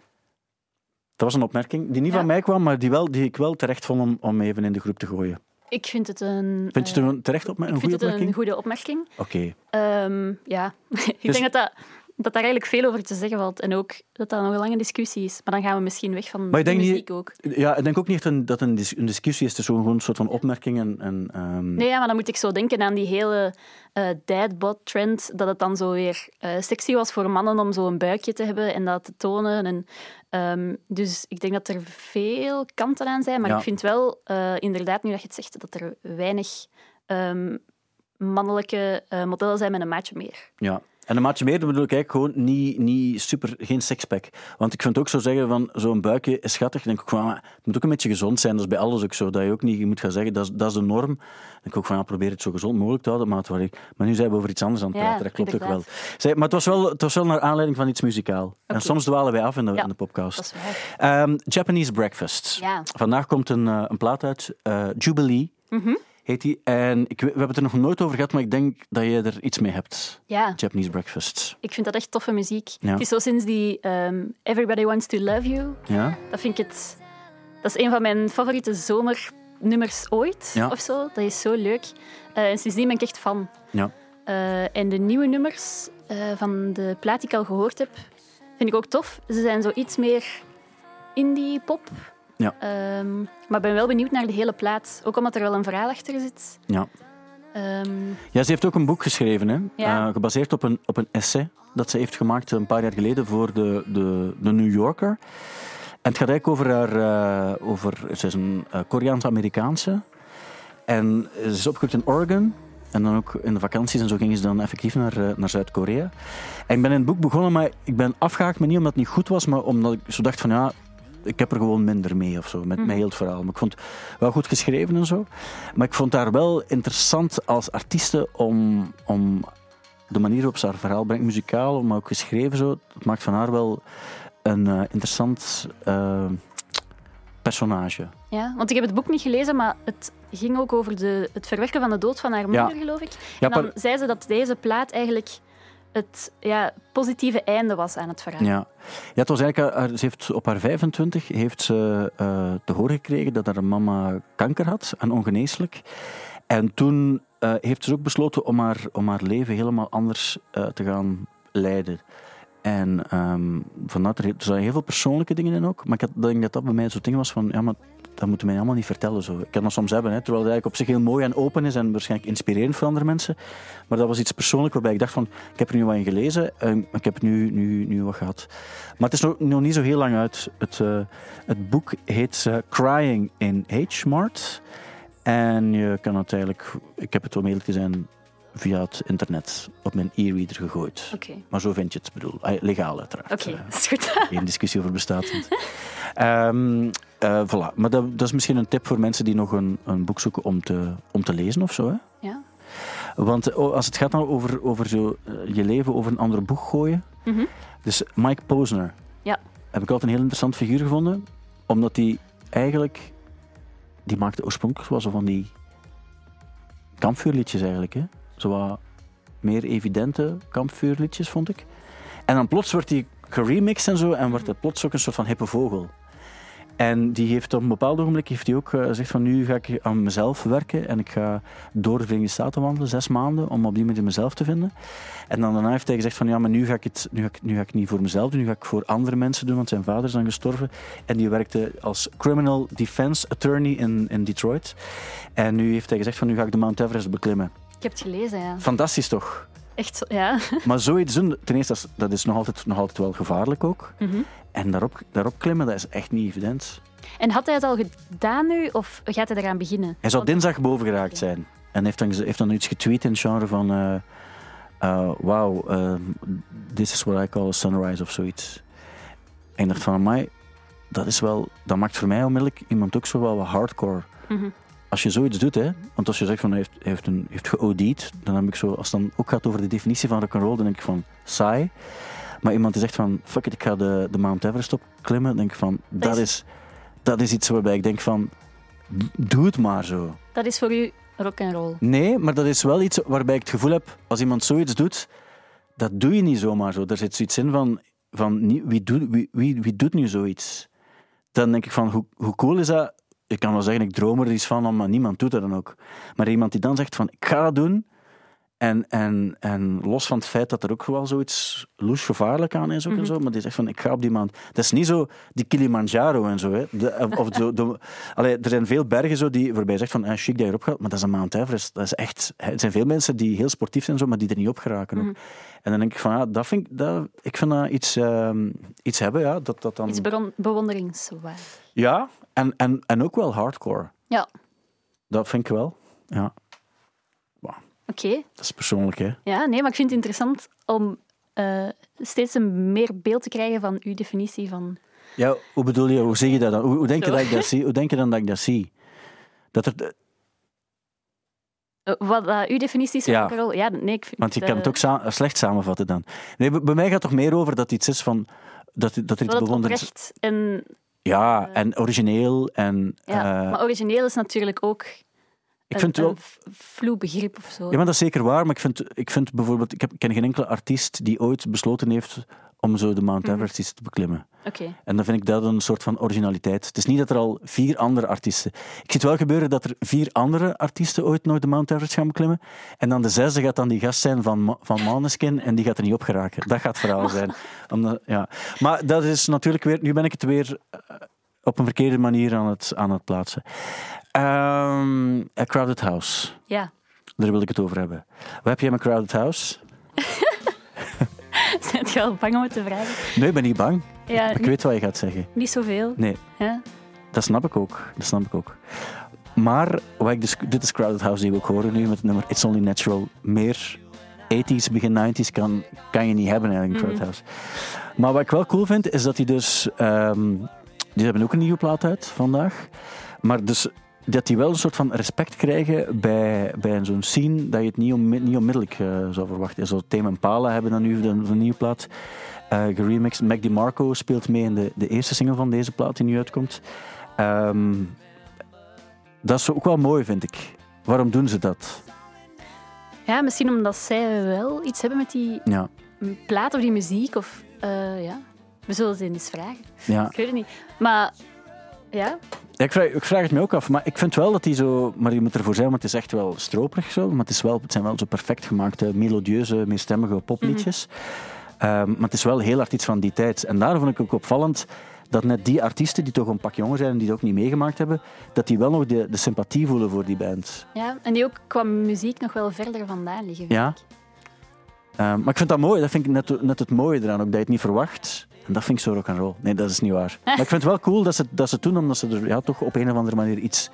Dat was een opmerking die niet Ja. van mij kwam, maar die, wel, die ik wel terecht vond om, om even in de groep te gooien. Ik vind het een, Vind je eh, het een terecht op een ik goede vind het een opmerking? goede opmerking. Oké. Ehm, ja, ik Dus- denk dat, dat, dat daar eigenlijk veel over te zeggen valt. En ook dat dat nog een lange discussie is. Maar dan gaan we misschien weg van Maar ik de denk niet- muziek ook. Ja, ik denk ook niet dat een, een discussie is. Is gewoon een soort van opmerkingen. En, ehm, Nee, ja, maar dan moet ik zo denken aan die hele eh dadbot-trend. Dat het dan zo weer eh, sexy was voor mannen om zo een buikje te hebben en dat te tonen. En, ehm, dus ik denk dat er veel kanten aan zijn. Maar Ja. ik vind wel, eh, inderdaad, nu dat je het zegt, dat er weinig ehm, mannelijke modellen zijn met een maatje meer. Ja. En een maatje meer dat bedoel ik eigenlijk gewoon niet, niet super, geen sixpack. Want ik vind ook zo zeggen van zo'n buikje is schattig. Dan denk ik ook van, ah, het moet ook een beetje gezond zijn. Dat is bij alles ook zo. Dat je ook niet je moet gaan zeggen, dat is, dat is de norm. Dan denk ik ook van, ja, probeer het zo gezond mogelijk te houden. Maar, het was ik- maar nu zijn we over iets anders aan het Ja, praten. dat klopt ook wel. Zeg, maar het was, wel, het was wel naar aanleiding van iets muzikaal. En soms dwalen wij af in de, Ja, in de podcast. Waar. Ehm, Japanese Breakfast. Ja. Vandaag komt een, eh, een plaat uit, eh, Jubilee Mhm. Heet die. En ik, we hebben het er nog nooit over gehad, maar ik denk dat je er iets mee hebt. Ja, Japanese Breakfast. ik vind dat echt toffe muziek. Ja. Het is zo sinds die ehm, Everybody Wants to Love You. Ja? Dat vind ik het... Dat is een van mijn favoriete zomernummers ooit, Ja. of zo. Dat is zo leuk. Eh, en sindsdien ben ik echt fan. Ja. Eh, en de nieuwe nummers eh, van de plaat die ik al gehoord heb, vind ik ook tof. Ze zijn zo iets meer indie pop. Ja. Ehm, maar ik ben wel benieuwd naar de hele plaat. Ook omdat er wel een verhaal achter zit. Ja. Ehm, Ja, ze heeft ook een boek geschreven, hè? Ja. Eh, gebaseerd op een, op een essay dat ze heeft gemaakt een paar jaar geleden voor de, de, de New Yorker. En het gaat eigenlijk over haar... eh, over, ze is een eh, Koreaans-Amerikaanse. En ze is opgegroeid in Oregon. En dan ook in de vakanties en zo gingen ze dan effectief naar, naar Zuid-Korea. En ik ben in het boek begonnen, maar ik ben afgehaakt, maar niet omdat het niet goed was, maar omdat ik zo dacht van ja, ik heb er gewoon minder mee of zo, met, met heel het verhaal. Maar ik vond het wel goed geschreven en zo. Maar ik vond haar wel interessant als artieste om, om de manier waarop ze haar verhaal brengt, muzikaal, maar ook geschreven zo. Het maakt van haar wel een eh, interessant, eh, personage. Ja, want ik heb het boek niet gelezen, maar het ging ook over de, het verwerken van de dood van haar moeder, geloof ik. Ja, en dan zei ze dat deze plaat eigenlijk het ja, positieve einde was aan het verhaal. Ja. ja, het was eigenlijk, haar- ze heeft, op haar 25 heeft ze eh, te horen gekregen dat haar mama kanker had en ongeneeslijk. En toen eh, heeft ze ook besloten om haar, om haar leven helemaal anders eh, te gaan leiden. En ehm vandaar, er zaten heel veel persoonlijke dingen in ook. Maar ik had, denk dat dat bij mij zo'n ding was van, ja, maar dat moeten mij allemaal niet vertellen. Zo. Ik kan dat soms hebben, hè, terwijl het eigenlijk op zich heel mooi en open is en waarschijnlijk inspirerend voor andere mensen. Maar dat was iets persoonlijk waarbij ik dacht van, ik heb er nu wat in gelezen, en ik heb nu, nu, nu wat gehad. Maar het is nog, nog niet zo heel lang uit. Het, eh, het boek heet eh, Crying in H-Mart. En je kan het eigenlijk, ik heb het om eerlijk te zijn, via het internet op mijn e-reader gegooid. Maar zo vind je het, bedoel, ah, legaal uiteraard. oké, Eh, is goed. geen discussie over bestaat. eh, voilà. Maar dat, dat is misschien een tip voor mensen die nog een, een boek zoeken om te, om te lezen of zo. Hè? Ja. Want oh, als het gaat nou over, over zo, eh, je leven over een ander boek gooien. Mhm. Dus Mike Posner. Ja. Heb ik altijd een heel interessant figuur gevonden. Omdat hij eigenlijk... Die maakte oorspronkelijk zo van die kampvuurliedjes eigenlijk. Hè? Zo meer evidente kampvuurliedjes, vond ik. En dan plots wordt die geremixed en zo. En wordt het plots ook een soort van hippe vogel. En die heeft op een bepaald ogenblik heeft hij ook eh, gezegd van nu ga ik aan mezelf werken en ik ga door de Verenigde Staten wandelen, zes maanden, om op die manier mezelf te vinden. En dan daarna heeft hij gezegd van ja, maar nu ga ik het nu ga ik, nu ga ik niet voor mezelf doen, nu ga ik voor andere mensen doen, want zijn vader is dan gestorven. En die werkte als criminal defense attorney in, in Detroit. En nu heeft hij gezegd van nu ga ik de Mount Everest beklimmen. Ik heb het gelezen, ja. Fantastisch toch? Echt, ja. Maar zoiets doen, ten eerste, dat is, dat is nog, altijd, nog altijd wel gevaarlijk ook. Mhm. En daarop, daarop klimmen, dat is echt niet evident. En had hij het al gedaan nu, of gaat hij eraan beginnen? Hij zou dinsdag boven geraakt zijn. En heeft dan, heeft dan iets getweet in het genre van... eh, wow, eh, this is what I call a sunrise of zoiets. En ik dacht van, mij, dat is wel... Dat maakt voor mij onmiddellijk iemand ook zo wel wat hardcore. Mhm. Als je zoiets doet, hè, want als je zegt van heeft, heeft, een, heeft geodied, dan heb ik zo, als het dan ook gaat over de definitie van rock'n'roll, dan denk ik van saai. Maar iemand die zegt van fuck it, ik ga de, de Mount Everest opklimmen, dan denk ik van dat is- dat is iets waarbij ik denk van doe het maar zo. Dat is voor u rock and roll. Nee, maar dat is wel iets waarbij ik het gevoel heb, als iemand zoiets doet, dat doe je niet zomaar zo. Er zit zoiets in van, van wie, doet, wie, wie, wie doet nu zoiets? Dan denk ik van, hoe, hoe cool is dat? Ik kan wel zeggen, ik droom er iets van, maar niemand doet dat dan ook. Maar iemand die dan zegt van, ik ga dat doen, en, en, en los van het feit dat er ook wel zoiets loes gevaarlijk aan is ook en zo, maar die zegt van, ik ga op die maand. Dat is niet zo die Kilimanjaro en zo. Hè. De, of de, allee, er zijn veel bergen zo die, waarbij je zegt van, eh, chic dat je erop gaat, maar dat is een Mount Everest. Dat is echt, er zijn veel mensen die heel sportief zijn, zo, maar die er niet op geraken. ook. En dan denk ik van, ja, dat vind ik, dat, ik vind dat iets, ehm, iets hebben, ja. Dat, dat dan, Iets beron- bewonderingswaard. ja, en, en, en ook wel hardcore. Ja, Dat vind ik wel. Ja, oké. dat is persoonlijk, hè. Ja, nee, maar ik vind het interessant om eh, steeds een meer beeld te krijgen van uw definitie van... Ja, hoe bedoel je, hoe zeg je dat dan? Hoe, hoe denk je dat ik dat zie? Hoe denk je dan dat ik dat zie? Dat er, eh, wat dat uw definitie is van Ja. roll. Ja, nee, ik vind want je eh, kan het ook sa- slecht samenvatten dan. Nee, bij mij gaat het toch meer over dat iets is van... Dat, dat er iets bewonderends... oprecht en... Ja, en origineel en... Ja, eh, maar origineel is natuurlijk ook ik een, vind wel... een vloe begrip of zo. Ja, maar dat is zeker waar, maar ik vind, ik vind bijvoorbeeld... Ik heb, ik ken geen enkele artiest die ooit besloten heeft om zo de Mount Mhm. Everest te beklimmen. Oké. En dan vind ik dat een soort van originaliteit. Het is niet dat er al vier andere artiesten... Ik zie het wel gebeuren dat er vier andere artiesten ooit nog de Mount Everest gaan beklimmen. En dan de zesde gaat dan die gast zijn van, van Maneskin en die gaat er niet op geraken. Dat gaat het verhaal zijn. Omdat, ja. Maar dat is natuurlijk weer... Nu ben ik het weer eh, op een verkeerde manier aan het, aan het plaatsen. Ehm, A Crowded House. Ja. Daar wil ik het over hebben. Wat heb jij met Crowded House? Zijn je al bang om het te vragen? Nee, ik ben niet bang. Ja, Ik niet, weet wat je gaat zeggen. niet zoveel. Nee. Ja. Dat snap ik ook. Dat snap ik ook. Maar wat ik dus, dit is Crowded House die we ook horen nu met het nummer It's Only Natural. Meer 80s, begin 90s kan, kan je niet hebben eigenlijk in Crowded House. Maar wat ik wel cool vind, is dat die dus... ehm, die hebben ook een nieuwe plaat uit vandaag. Maar dus dat die wel een soort van respect krijgen bij, bij zo'n scene dat je het niet, niet onmiddellijk eh, zou verwachten. Zo Tame Impala hebben dan nu een, een nieuwe plaat eh geremixed. Mac DiMarco speelt mee in de, de eerste single van deze plaat die nu uitkomt. Ehm, dat is ook wel mooi, vind ik. Waarom doen ze dat? Ja, misschien omdat zij wel iets hebben met die Ja, plaat of die muziek. Of, eh, ja. We zullen het eens vragen. ja. Ik weet het niet. Maar ja, Ja, Ik vraag, ik vraag het me ook af, maar ik vind wel dat die zo... Maar je moet ervoor zijn, want het is echt wel stroperig zo. Maar het, is wel, het zijn wel zo perfect gemaakte, melodieuze, meestemmige popliedjes. Ehm, maar het is wel heel hard iets van die tijd. En daar vond ik ook opvallend dat net die artiesten, die toch een pak jonger zijn en die het ook niet meegemaakt hebben, dat die wel nog de, de sympathie voelen voor die band. ja, en die ook qua muziek nog wel verder vandaan liggen. vind Ja. Ehm, maar ik vind dat mooi. Dat vind ik net, net het mooie eraan. Ook dat je het niet verwacht. En dat vind ik zo rock and roll. Nee, dat is niet waar. Maar ik vind het wel cool dat ze, dat ze het doen, omdat ze er ja, toch op een of andere manier iets,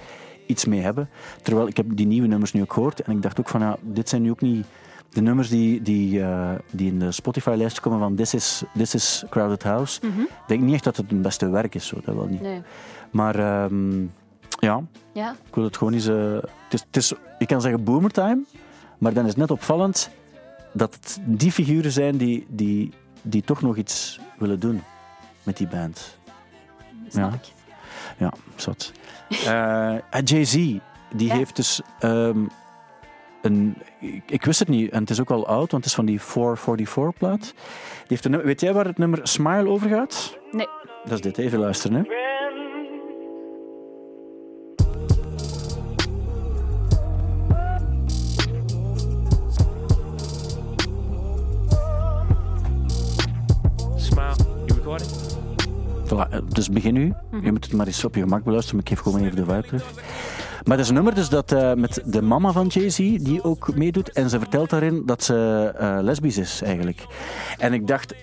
iets mee hebben. Terwijl ik heb die nieuwe nummers nu ook gehoord. En ik dacht ook van, ja, dit zijn nu ook niet de nummers die, die, eh, die in de Spotify-lijst komen van This is, This is Crowded House. Ik denk niet echt dat het hun beste werk is, zo, dat wel niet. Nee. Maar ehm, ja, Ja, ik wil het gewoon eens... eh, het is, het is, je kan zeggen boomertime, maar dan is het net opvallend dat het die figuren zijn die, die, die toch nog iets willen doen met die band. snap Ja. ik. Ja, zat. Eh, en Jay-Z, die Ja. heeft dus een... Ik, ik wist het niet, en het is ook al oud, want het is van die 444-plaat. Die heeft een, nummer- weet jij waar het nummer Smile over gaat? Nee. Dat is dit, even luisteren. Hè. Dus begin nu. Je moet het maar eens op je gemak beluisteren, maar ik geef gewoon even de vibe terug. Maar dat is een nummer dus dat, eh, met de mama van Jay-Z, die ook meedoet. En ze vertelt daarin dat ze eh, lesbisch is, eigenlijk. En ik dacht,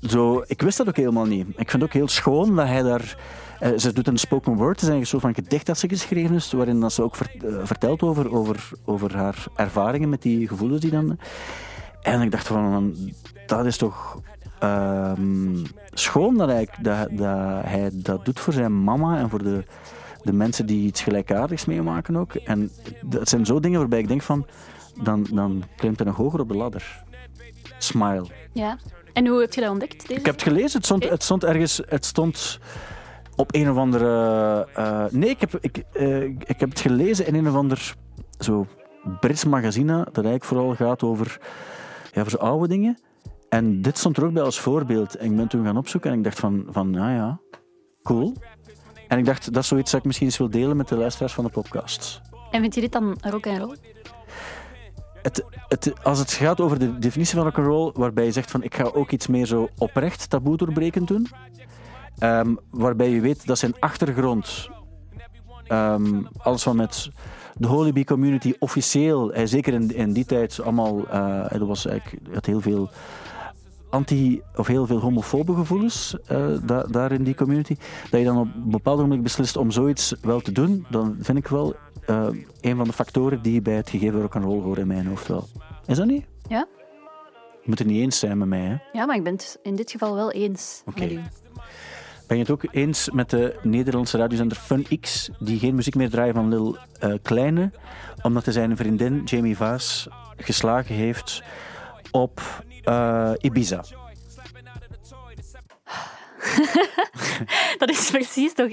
zo, ik wist dat ook helemaal niet. Ik vind het ook heel schoon dat hij daar... eh, ze doet een spoken word, het is eigenlijk een soort van gedicht dat ze geschreven is, waarin dat ze ook vert- vertelt over, over, over haar ervaringen met die gevoelens die dan... En ik dacht van, dat is toch ehm, schoon dat hij, dat, dat hij dat doet voor zijn mama en voor de, de mensen die iets gelijkaardigs meemaken ook. En dat zijn zo dingen waarbij ik denk van, dan, dan klimt hij nog hoger op de ladder. Smile. Ja. En hoe heb je dat ontdekt? Deze? Ik heb het gelezen, het stond, het stond ergens, het stond op een of andere... eh, nee, ik heb, ik, eh, ik heb het gelezen in een of ander zo Brits magazine, dat eigenlijk vooral gaat over, ja, over zo oude dingen. En dit stond er ook bij als voorbeeld. En ik ben toen gaan opzoeken en ik dacht van, van ja, ja, cool. En ik dacht, dat is zoiets dat ik misschien eens wil delen met de luisteraars van de podcast. En vind je dit dan rock en roll? Het, het, als het gaat over de definitie van rock'n'roll, waarbij je zegt van ik ga ook iets meer zo oprecht taboe doorbrekend doen, ehm, waarbij je weet dat zijn achtergrond, ehm, alles wat met de Holy Bee community officieel, eh, zeker in, in die tijd, allemaal, eh, er was eigenlijk had heel veel anti- of heel veel homofobe gevoelens eh, da- daar in die community, dat je dan op een bepaald moment beslist om zoiets wel te doen, dan vind ik wel eh, een van de factoren die bij het gegeven rock'n'roll horen in mijn hoofd wel. Is dat niet? Ja. Je moet het niet eens zijn met mij, hè? Ja, maar ik ben het in dit geval wel eens Oké. Ben je het ook eens met de Nederlandse radiozender Fun X, die geen muziek meer draaien van Lil eh, Kleine, omdat hij zijn vriendin Jamie Vaas geslagen heeft op eh, Ibiza? Dat is precies toch...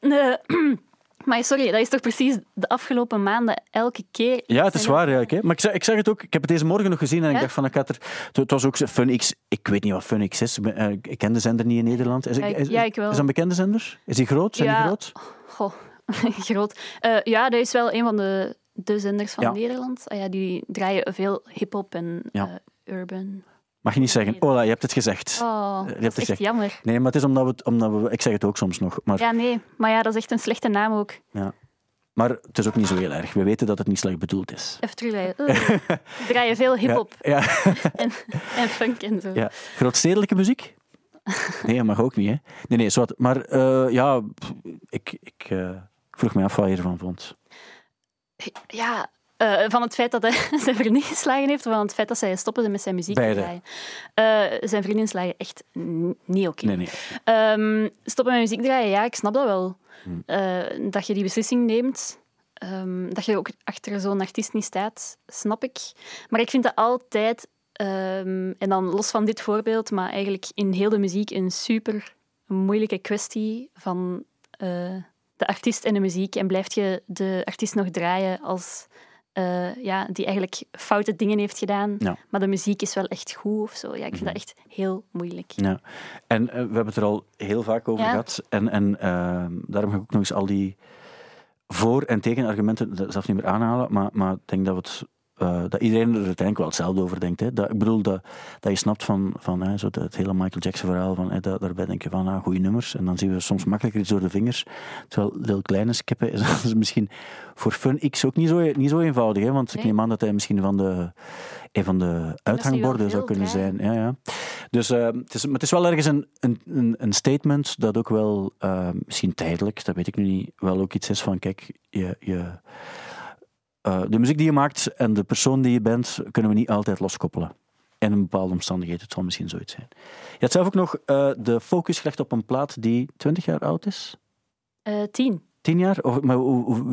Maar sorry, dat is toch precies de afgelopen maanden elke keer... Ja, het is waar eigenlijk. Hè? Maar ik zeg, ik zeg het ook, ik heb het deze morgen nog gezien en ik Ja? dacht van, ik had er... Het was ook zo- Fun X, ik weet niet wat Fun X is. Ik eh, Ik ken de zender niet in Nederland. Is, Ja, ik- is, ja, ik wel. is dat een bekende zender? Is die groot? Zijn die Ja. groot? Goh, groot. Eh, ja, dat is wel een van de, de zenders van Ja. Nederland. Ah, ja, die draaien veel hip-hop en Ja. Urban. Mag je niet zeggen. Ola, je hebt het gezegd. Oh, je hebt dat het is echt gezegd. jammer. Nee, maar het is omdat we, het- omdat we... Ik zeg het ook soms nog, maar... Ja, nee. Maar ja, dat is echt een slechte naam ook. Ja. Maar het is ook niet zo heel erg. We weten dat het niet slecht bedoeld is. Even. Uh, die draaien veel hip-hop Ja, ja, en, en funk en zo. ja. Grootstedelijke muziek? Nee, dat mag ook niet, hè? Nee, nee, zwart. Maar eh, ja, ik, ik eh, vroeg me af wat je ervan vond. Ja, eh, van het feit dat hij zijn vriendin geslagen heeft, of van het feit dat zij stoppen met zijn muziek Beide. draaien. Eh, zijn vriendin slagen echt niet oké. Nee, nee. Ehm, stoppen met muziek draaien, ja, ik snap dat wel. Hmm. Eh, dat je die beslissing neemt, ehm, dat je ook achter zo'n artiest niet staat, snap ik. Maar ik vind dat altijd, ehm, en dan los van dit voorbeeld, maar eigenlijk in heel de muziek een super moeilijke kwestie van... de artiest en de muziek en blijf je de artiest nog draaien als eh, ja, die eigenlijk foute dingen heeft gedaan, Ja. maar de muziek is wel echt goed of zo. Ja, ik vind dat echt heel moeilijk. Ja. En eh, we hebben het er al heel vaak over Ja. gehad. En, en ehm, daarom ga ik ook nog eens al die voor- en tegenargumenten zelf niet meer aanhalen. Maar, maar ik denk dat, we het, eh, dat iedereen er uiteindelijk wel hetzelfde over denkt. Hè. Dat, ik bedoel, dat, dat je snapt van, van hè, zo het hele Michael Jackson verhaal. Van, hè, dat, daarbij denk je van, ah, goede nummers. En dan zien we soms makkelijker iets door de vingers. Terwijl heel kleine skippen is, is misschien voor Fun X ook niet zo, niet zo eenvoudig. Hè, want ik Nee. neem aan dat hij misschien van de, een van de uithangborden zou kunnen zijn. Ja, ja. Dus eh, het, is, maar het is wel ergens een, een, een, een statement dat ook wel, eh, misschien tijdelijk, dat weet ik nu niet, wel ook iets is van, kijk, je, je, eh, de muziek die je maakt en de persoon die je bent, kunnen we niet altijd loskoppelen. In een bepaalde omstandigheden, het zal misschien zoiets zijn. Je had zelf ook nog eh, de focus gelegd op een plaat die 20 jaar oud is? Eh, tien. 10 jaar? Over, maar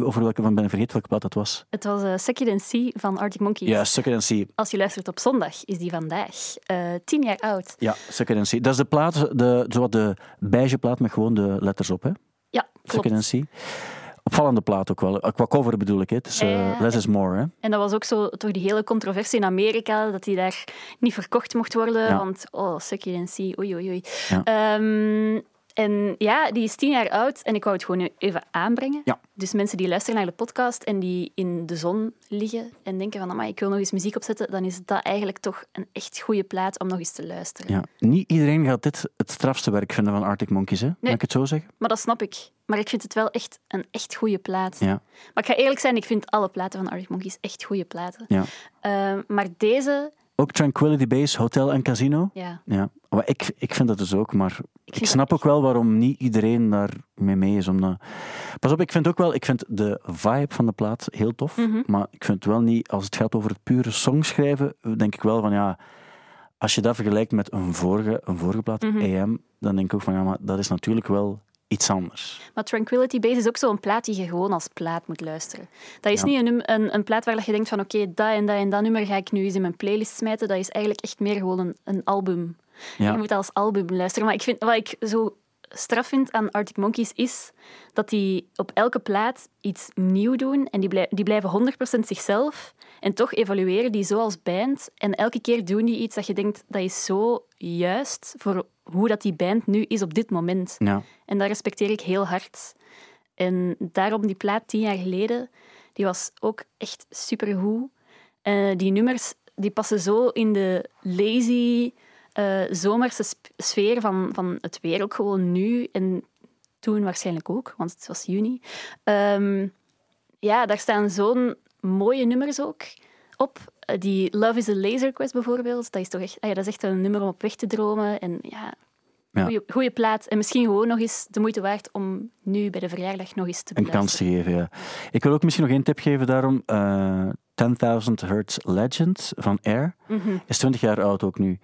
over welke, van ben ik vergeten welke plaat dat was? Het was uh, Sea van Arctic Monkeys. Ja, See. Als je luistert op zondag, is die vandaag eh, tien jaar oud. Ja, See. Dat is de plaat, de, zowat de beige plaat met gewoon de letters op, hè? Ja, klopt. Opvallende plaat ook wel. Qua cover bedoel ik. Het is eh, Ja. Less is More, hè? En dat was ook zo toch die hele controversie in Amerika, dat die daar niet verkocht mocht worden, Ja. want oh, Sucky See, oei oei oei. Ja. Ehm, en ja, die is tien jaar oud en ik wou het gewoon even aanbrengen. Ja. Dus mensen die luisteren naar de podcast en die in de zon liggen en denken van, "Amai, ik wil nog eens muziek opzetten, dan is dat eigenlijk toch een echt goede plaat om nog eens te luisteren. Ja. Niet iedereen gaat dit het strafste werk vinden van Arctic Monkeys, hè? Mag ik het zo zeggen? Maar dat snap ik. Maar ik vind het wel echt een echt goede plaat. Ja. Maar ik ga eerlijk zijn, ik vind alle platen van Arctic Monkeys echt goede platen. ja. Ehm, maar deze, Ook Tranquility Base, Hotel en Casino. ja, Ja. Maar ik, ik vind dat dus ook, maar ik, snap ook wel waarom niet iedereen daar mee mee is. Om. Pas op, ik vind ook wel, ik vind de vibe van de plaat heel tof, Mhm. maar ik vind wel niet, als het gaat over het pure songschrijven, denk ik wel van ja, als je dat vergelijkt met een vorige, een vorige plaat, Mhm. AM, dan denk ik ook van ja, maar dat is natuurlijk wel iets anders. Maar Tranquility Base is ook zo'n plaat die je gewoon als plaat moet luisteren. Dat is Ja. niet een, een, een plaat waar je denkt van oké, dat en dat en dat nummer ga ik nu eens in mijn playlist smijten. Dat is eigenlijk echt meer gewoon een, een album. Ja. Je moet dat als album luisteren. Maar ik vind, wat ik zo straf vind aan Arctic Monkeys is dat die op elke plaat iets nieuw doen en die, blij- die blijven 100% zichzelf en toch evolueren die zo als band en elke keer doen die iets dat je denkt dat is zo juist voor hoe dat die band nu is op dit moment. Ja. En dat respecteer ik heel hard. En daarom die plaat tien jaar geleden, die was ook echt supergoed. Eh die nummers die passen zo in de lazy, eh, zomerse sfeer van, van het weer ook gewoon nu. En toen waarschijnlijk ook, want het was juni. Ehm, ja, daar staan zo'n mooie nummers ook op. Eh, Die Love is a Laser Quest bijvoorbeeld, dat is toch echt, ah ja, dat is echt een nummer om op weg te dromen. En ja, goeie plaat. En misschien gewoon nog eens de moeite waard om nu bij de verjaardag nog eens te Een kans te geven, ja. Ik wil ook misschien nog één tip geven daarom. Eh 10.000 Hertz Legend van Air Mhm. is 20 jaar oud ook nu.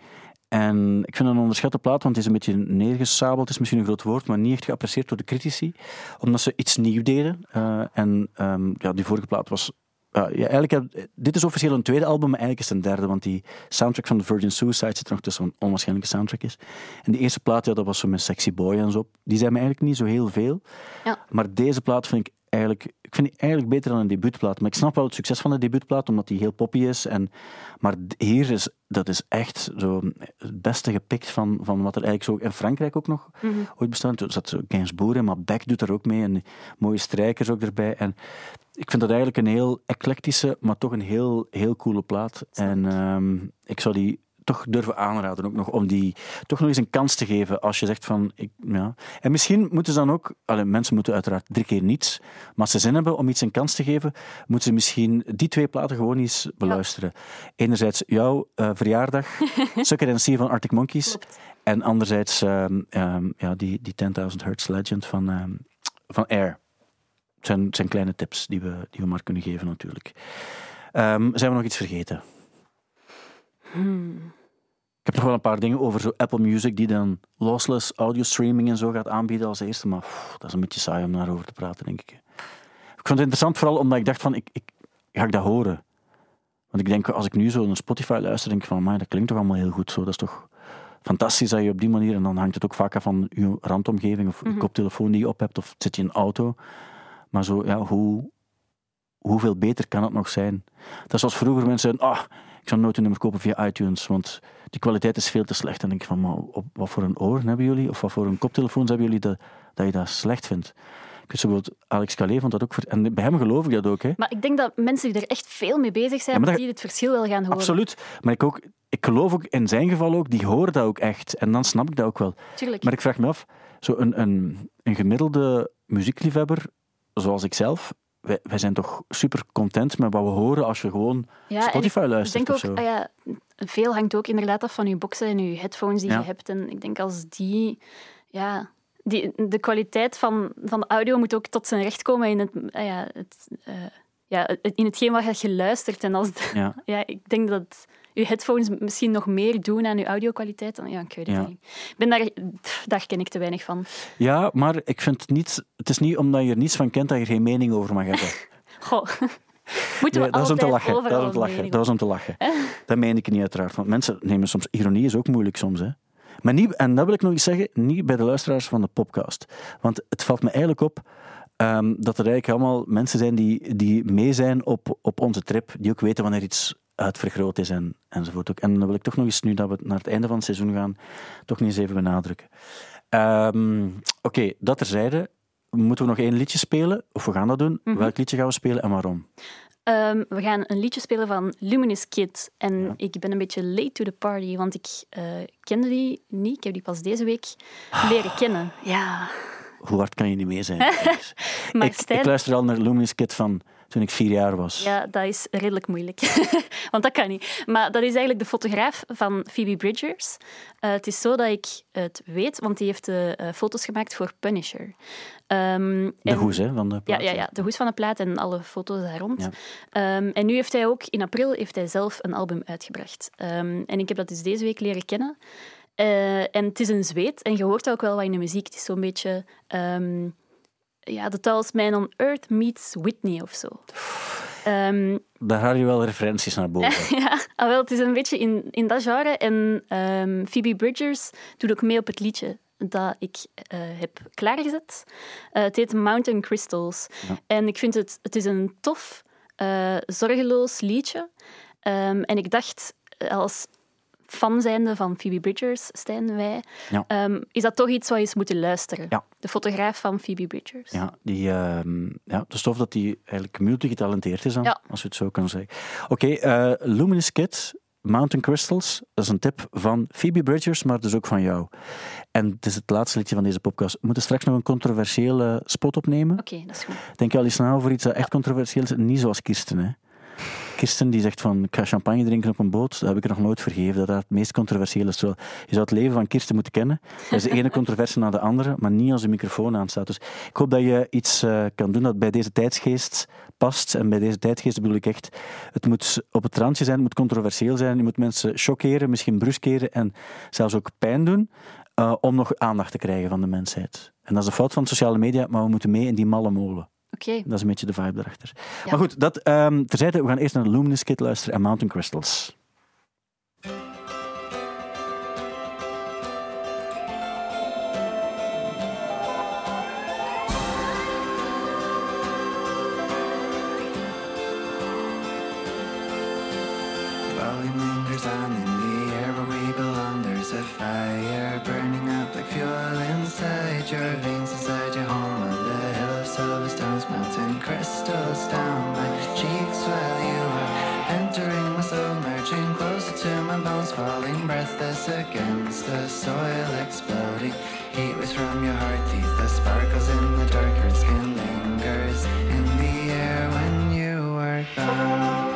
En ik vind het een onderschatte plaat, want het is een beetje neergesabeld. is misschien een groot woord, maar niet echt geapprecieerd door de critici. Omdat ze iets nieuw deden. Eh, en ehm, ja, die vorige plaat was... ja, ja, eigenlijk, heb- dit is officieel een tweede album, maar eigenlijk is het een derde. Want die soundtrack van The Virgin Suicide zit er nog tussen, wat een onwaarschijnlijke soundtrack is. En die eerste plaat, ja, dat was zo met Sexy Boy en zo. Die zijn me eigenlijk niet zo heel veel. Ja. Maar deze plaat vind ik eigenlijk, ik vind die eigenlijk beter dan een debuutplaat. Maar ik snap wel het succes van de debuutplaat, omdat die heel poppy is. En, maar hier is, dat is echt zo het beste gepikt van, van wat er eigenlijk zo in Frankrijk ook nog Mhm. ooit bestaat. Er zat Gainsbourg in, maar Beck doet er ook mee. En mooie strijkers ook erbij. En ik vind dat eigenlijk een heel eclectische, maar toch een heel, heel coole plaat. En ehm, ik zou die toch durven aanraden ook nog, om die toch nog eens een kans te geven als je zegt van... Ik, ja. En misschien moeten ze dan ook... Mensen moeten uiteraard drie keer niets, maar als ze zin hebben om iets een kans te geven, moeten ze misschien die twee platen gewoon eens beluisteren. Enerzijds jouw eh, verjaardag, Sucker and See van Arctic Monkeys, Klopt. en anderzijds ehm, ehm, ja, die, die 10.000 Hertz Legend van, van Air. Het zijn, het zijn kleine tips die we, die we maar kunnen geven natuurlijk. Ehm, zijn we nog iets vergeten? Hmm. Ik heb nog wel een paar dingen over zo Apple Music, die dan lossless audio streaming en zo gaat aanbieden als eerste. Maar pff, dat is een beetje saai om daarover te praten, denk ik. Ik vond het interessant vooral omdat ik dacht van, ik, ik, ga ik dat horen? Want ik denk, als ik nu zo naar Spotify luister, denk ik van, maar dat klinkt toch allemaal heel goed zo. Dat is toch fantastisch dat je op die manier, en dan hangt het ook vaak af van je randomgeving of je koptelefoon die je op hebt, of zit je in een auto. Maar zo, ja, hoe, hoeveel beter kan het nog zijn? Dat is zoals vroeger mensen ah, ik zou nooit een nummer kopen via iTunes, want die kwaliteit is veel te slecht. En dan denk ik van, maar op, wat voor een oren hebben jullie, of wat voor een koptelefoons hebben jullie, dat, dat je dat slecht vindt? Ik weet zo bijvoorbeeld, Alex Calais vond dat ook... Voor, en bij hem geloof ik dat ook, hè. Maar ik denk dat mensen die er echt veel mee bezig zijn, maar dat- die het verschil wel gaan horen. Absoluut. Maar ik, ook, ik geloof ook in zijn geval ook, die horen dat ook echt. En dan snap ik dat ook wel. Tuurlijk. Maar ik vraag me af, zo een, een, een gemiddelde muziekliefhebber, zoals ik zelf, wij, wij zijn toch super content met wat we horen als je gewoon Ja, Spotify ik luistert denk of ook, ah ja, veel hangt ook inderdaad af van je boxen en je headphones die Ja. je hebt. En ik denk als die, ja, die, de kwaliteit van, van de audio moet ook tot zijn recht komen in het, ah ja, het, eh, ja, het- in hetgeen wat je luistert. En als Ja. ja, ik denk dat je headphones misschien nog meer doen aan je audio-kwaliteit. Dan, ja, ik weet het Ja. niet. Ik ben daar, daar ken ik te weinig van. Ja, maar ik vind het niet... Het is niet omdat je er niets van kent dat je er geen mening over mag hebben. Goh. Moeten we Nee, dat is om te lachen. Dat is om te lachen. Dat was om te lachen. Dat meen ik niet uiteraard. Want mensen nemen soms... Ironie is ook moeilijk soms, hè. Maar niet, en dat wil ik nog eens zeggen, niet bij de luisteraars van de podcast. Want het valt me eigenlijk op ehm, dat er eigenlijk allemaal mensen zijn die, die mee zijn op, op onze trip, die ook weten wanneer iets uitvergroot is en, enzovoort. Ook. En dan wil ik toch nog eens, nu dat we naar het einde van het seizoen gaan, toch nog eens even benadrukken. Ehm, Oké, dat terzijde. Moeten we nog één liedje spelen? Of we gaan dat doen? Welk liedje gaan we spelen en waarom? Ehm, we gaan een liedje spelen van Luminous Kid. En ik ben een beetje late to the party, want ik eh, kende die niet. Ik heb die pas deze week leren kennen. Ja, Hoe hard kan je niet mee zijn? maar ik, luister al naar Luminous Kid van toen ik vier jaar was. Ja, dat is redelijk moeilijk. Want dat kan niet. Maar dat is eigenlijk de fotograaf van Phoebe Bridgers. Eh, het is zo dat ik het weet, want die heeft de eh, foto's gemaakt voor Punisher. Ehm, De en- hoes, hè, van de Ja, plaat, ja, ja, de hoes van de plaat en alle foto's daar rond. Ja. Ehm, en nu heeft hij ook, in april, heeft hij zelf een album uitgebracht. Ehm, en ik heb dat dus deze week leren kennen. Eh, en het is een zweet en je hoort ook wel wat in de muziek. Het is zo'n beetje... ehm ja, de Tals Man on Earth meets Whitney of zo. Ehm, Daar haal je wel referenties naar boven. ja, ah, wel, het is een beetje in, in dat genre. En ehm, Phoebe Bridgers doet ook mee op het liedje dat ik eh, heb klaargezet. Eh, het heet Mountain Crystals. En ik vind het, het is een tof, zorgeloos liedje. En ik dacht, als fan zijnde van Phoebe Bridgers, Stijn, wij, Ja. ehm, is dat toch iets wat je eens moeten luisteren. Ja. De fotograaf van Phoebe Bridgers. Ja, die, ehm, ja, het is tof dat hij eigenlijk multigetalenteerd is, dan, als je het zo kan zeggen. Oké, eh, Luminous Kid, Mountain Crystals, dat is een tip van Phoebe Bridgers, maar dus ook van jou. En het is het laatste liedje van deze podcast. We moeten straks nog een controversiële spot opnemen. Oké, dat is goed. Denk je al eens na over iets dat echt controversieel is? Niet zoals Kirsten, hè. Kirsten die zegt van, ik ga champagne drinken op een boot. Dat heb ik nog nooit vergeven. Dat dat het meest controversiële is. Je zou het leven van Kirsten moeten kennen. Dat is de ene controverse na de andere, maar niet als de microfoon aanstaat. Dus ik hoop dat je iets eh, kan doen dat bij deze tijdsgeest past. En bij deze tijdsgeest bedoel ik echt, het moet op het randje zijn, het moet controversieel zijn. Je moet mensen choqueren, misschien bruskeren en zelfs ook pijn doen. eh, om nog aandacht te krijgen van de mensheid. En dat is de fout van sociale media, maar we moeten mee in die malle molen. Oké. Dat is een beetje de vibe erachter. Maar goed, dat ehm, terzijde. We gaan eerst naar de Luminous Kid luisteren en Mountain Crystals. My soul, merging closer to my bones, falling breathless against the soil, exploding. Heat waves from your heart teeth, the sparkles in the dark. Your skin lingers in the air when you are gone.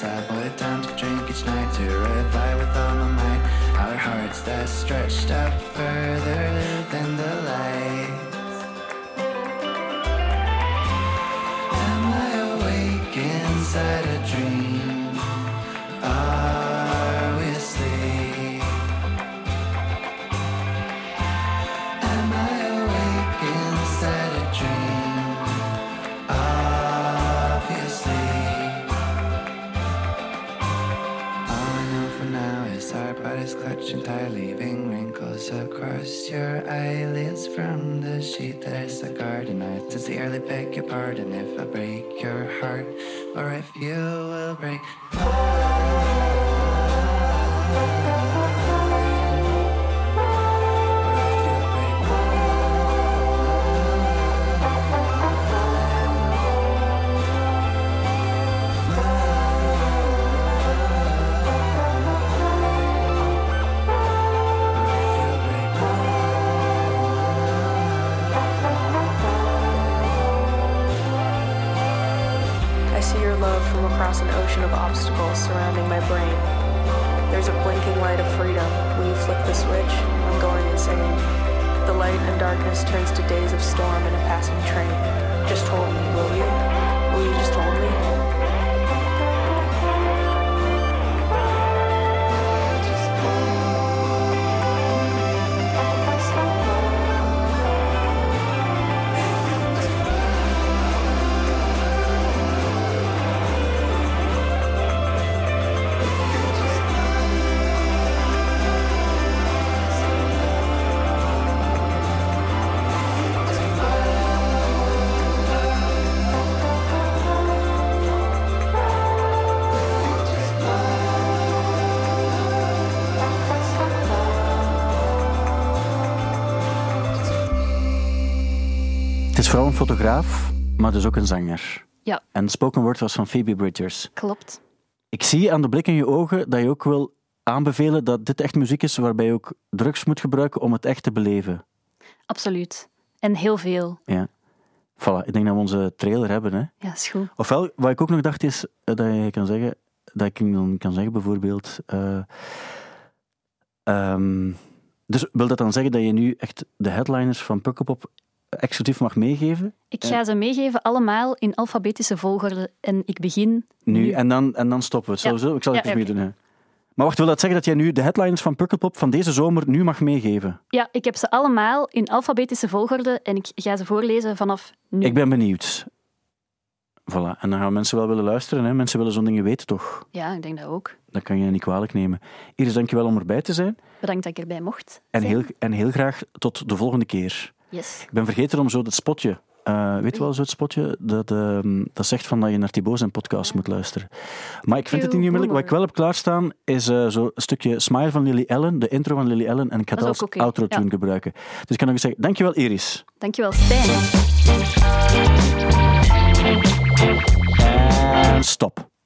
Dreams. I put down to drink each night to revive with all my might. Our hearts that stretched out further than the light. Am I awake inside a dream? Across your eyelids from the sheet. There's a garden. I sincerely beg your pardon if I break your heart, or if you will break. There's a blinking light of freedom. Will you flick the switch? I'm going insane. The light and darkness turns to days of storm in a passing train. Just hold me, will you? Will you just hold me? Vooral een fotograaf, maar dus ook een zanger. Ja, En het spoken word was van Phoebe Bridgers. klopt. Ik zie aan de blik in je ogen dat je ook wil aanbevelen dat dit echt muziek is waarbij je ook drugs moet gebruiken om het echt te beleven. Absoluut. En heel veel. Ja. Voilà, ik denk dat we onze trailer hebben. Hè. Ja, is goed. Ofwel, wat ik ook nog dacht is eh, dat je kan zeggen, dat ik dan kan zeggen bijvoorbeeld. eh, ehm, dus wil dat dan zeggen dat je nu echt de headliners van Pukkelpop exclusief mag meegeven? Ik ga ze meegeven allemaal in alfabetische volgorde en ik begin Nu, nu. En, dan, en dan stoppen we. Ja. Sowieso, ik zal het Ja, eens ja, mee doen. hè. Maar wacht, wil dat zeggen dat jij nu de headliners van Pukkelpop van deze zomer nu mag meegeven? Ja, ik heb ze allemaal in alfabetische volgorde en ik ga ze voorlezen vanaf nu. Ik ben benieuwd. Voilà, en dan gaan mensen wel willen luisteren. Hè. Mensen willen zo'n dingen weten, toch? Ja, ik denk dat ook. Dat kan je niet kwalijk nemen. Iris, dankjewel om erbij te zijn. Bedankt dat ik erbij mocht. En heel, en heel graag tot de volgende keer. Yes. Ik ben vergeten om zo dat spotje. eh, weet je wel, zo het spotje dat, ehm, dat zegt van dat je naar Thibaut zijn podcast moet luisteren. Maar ik vind het niet onmiddellijk. Wat ik wel heb klaarstaan is eh, zo een stukje Smile van Lily Allen, de intro van Lily Allen, en ik ga Dat als is ook oké, outro tune ja. gebruiken. Dus ik kan nog eens zeggen, dankjewel Iris. Dankjewel, Stijn. En stop.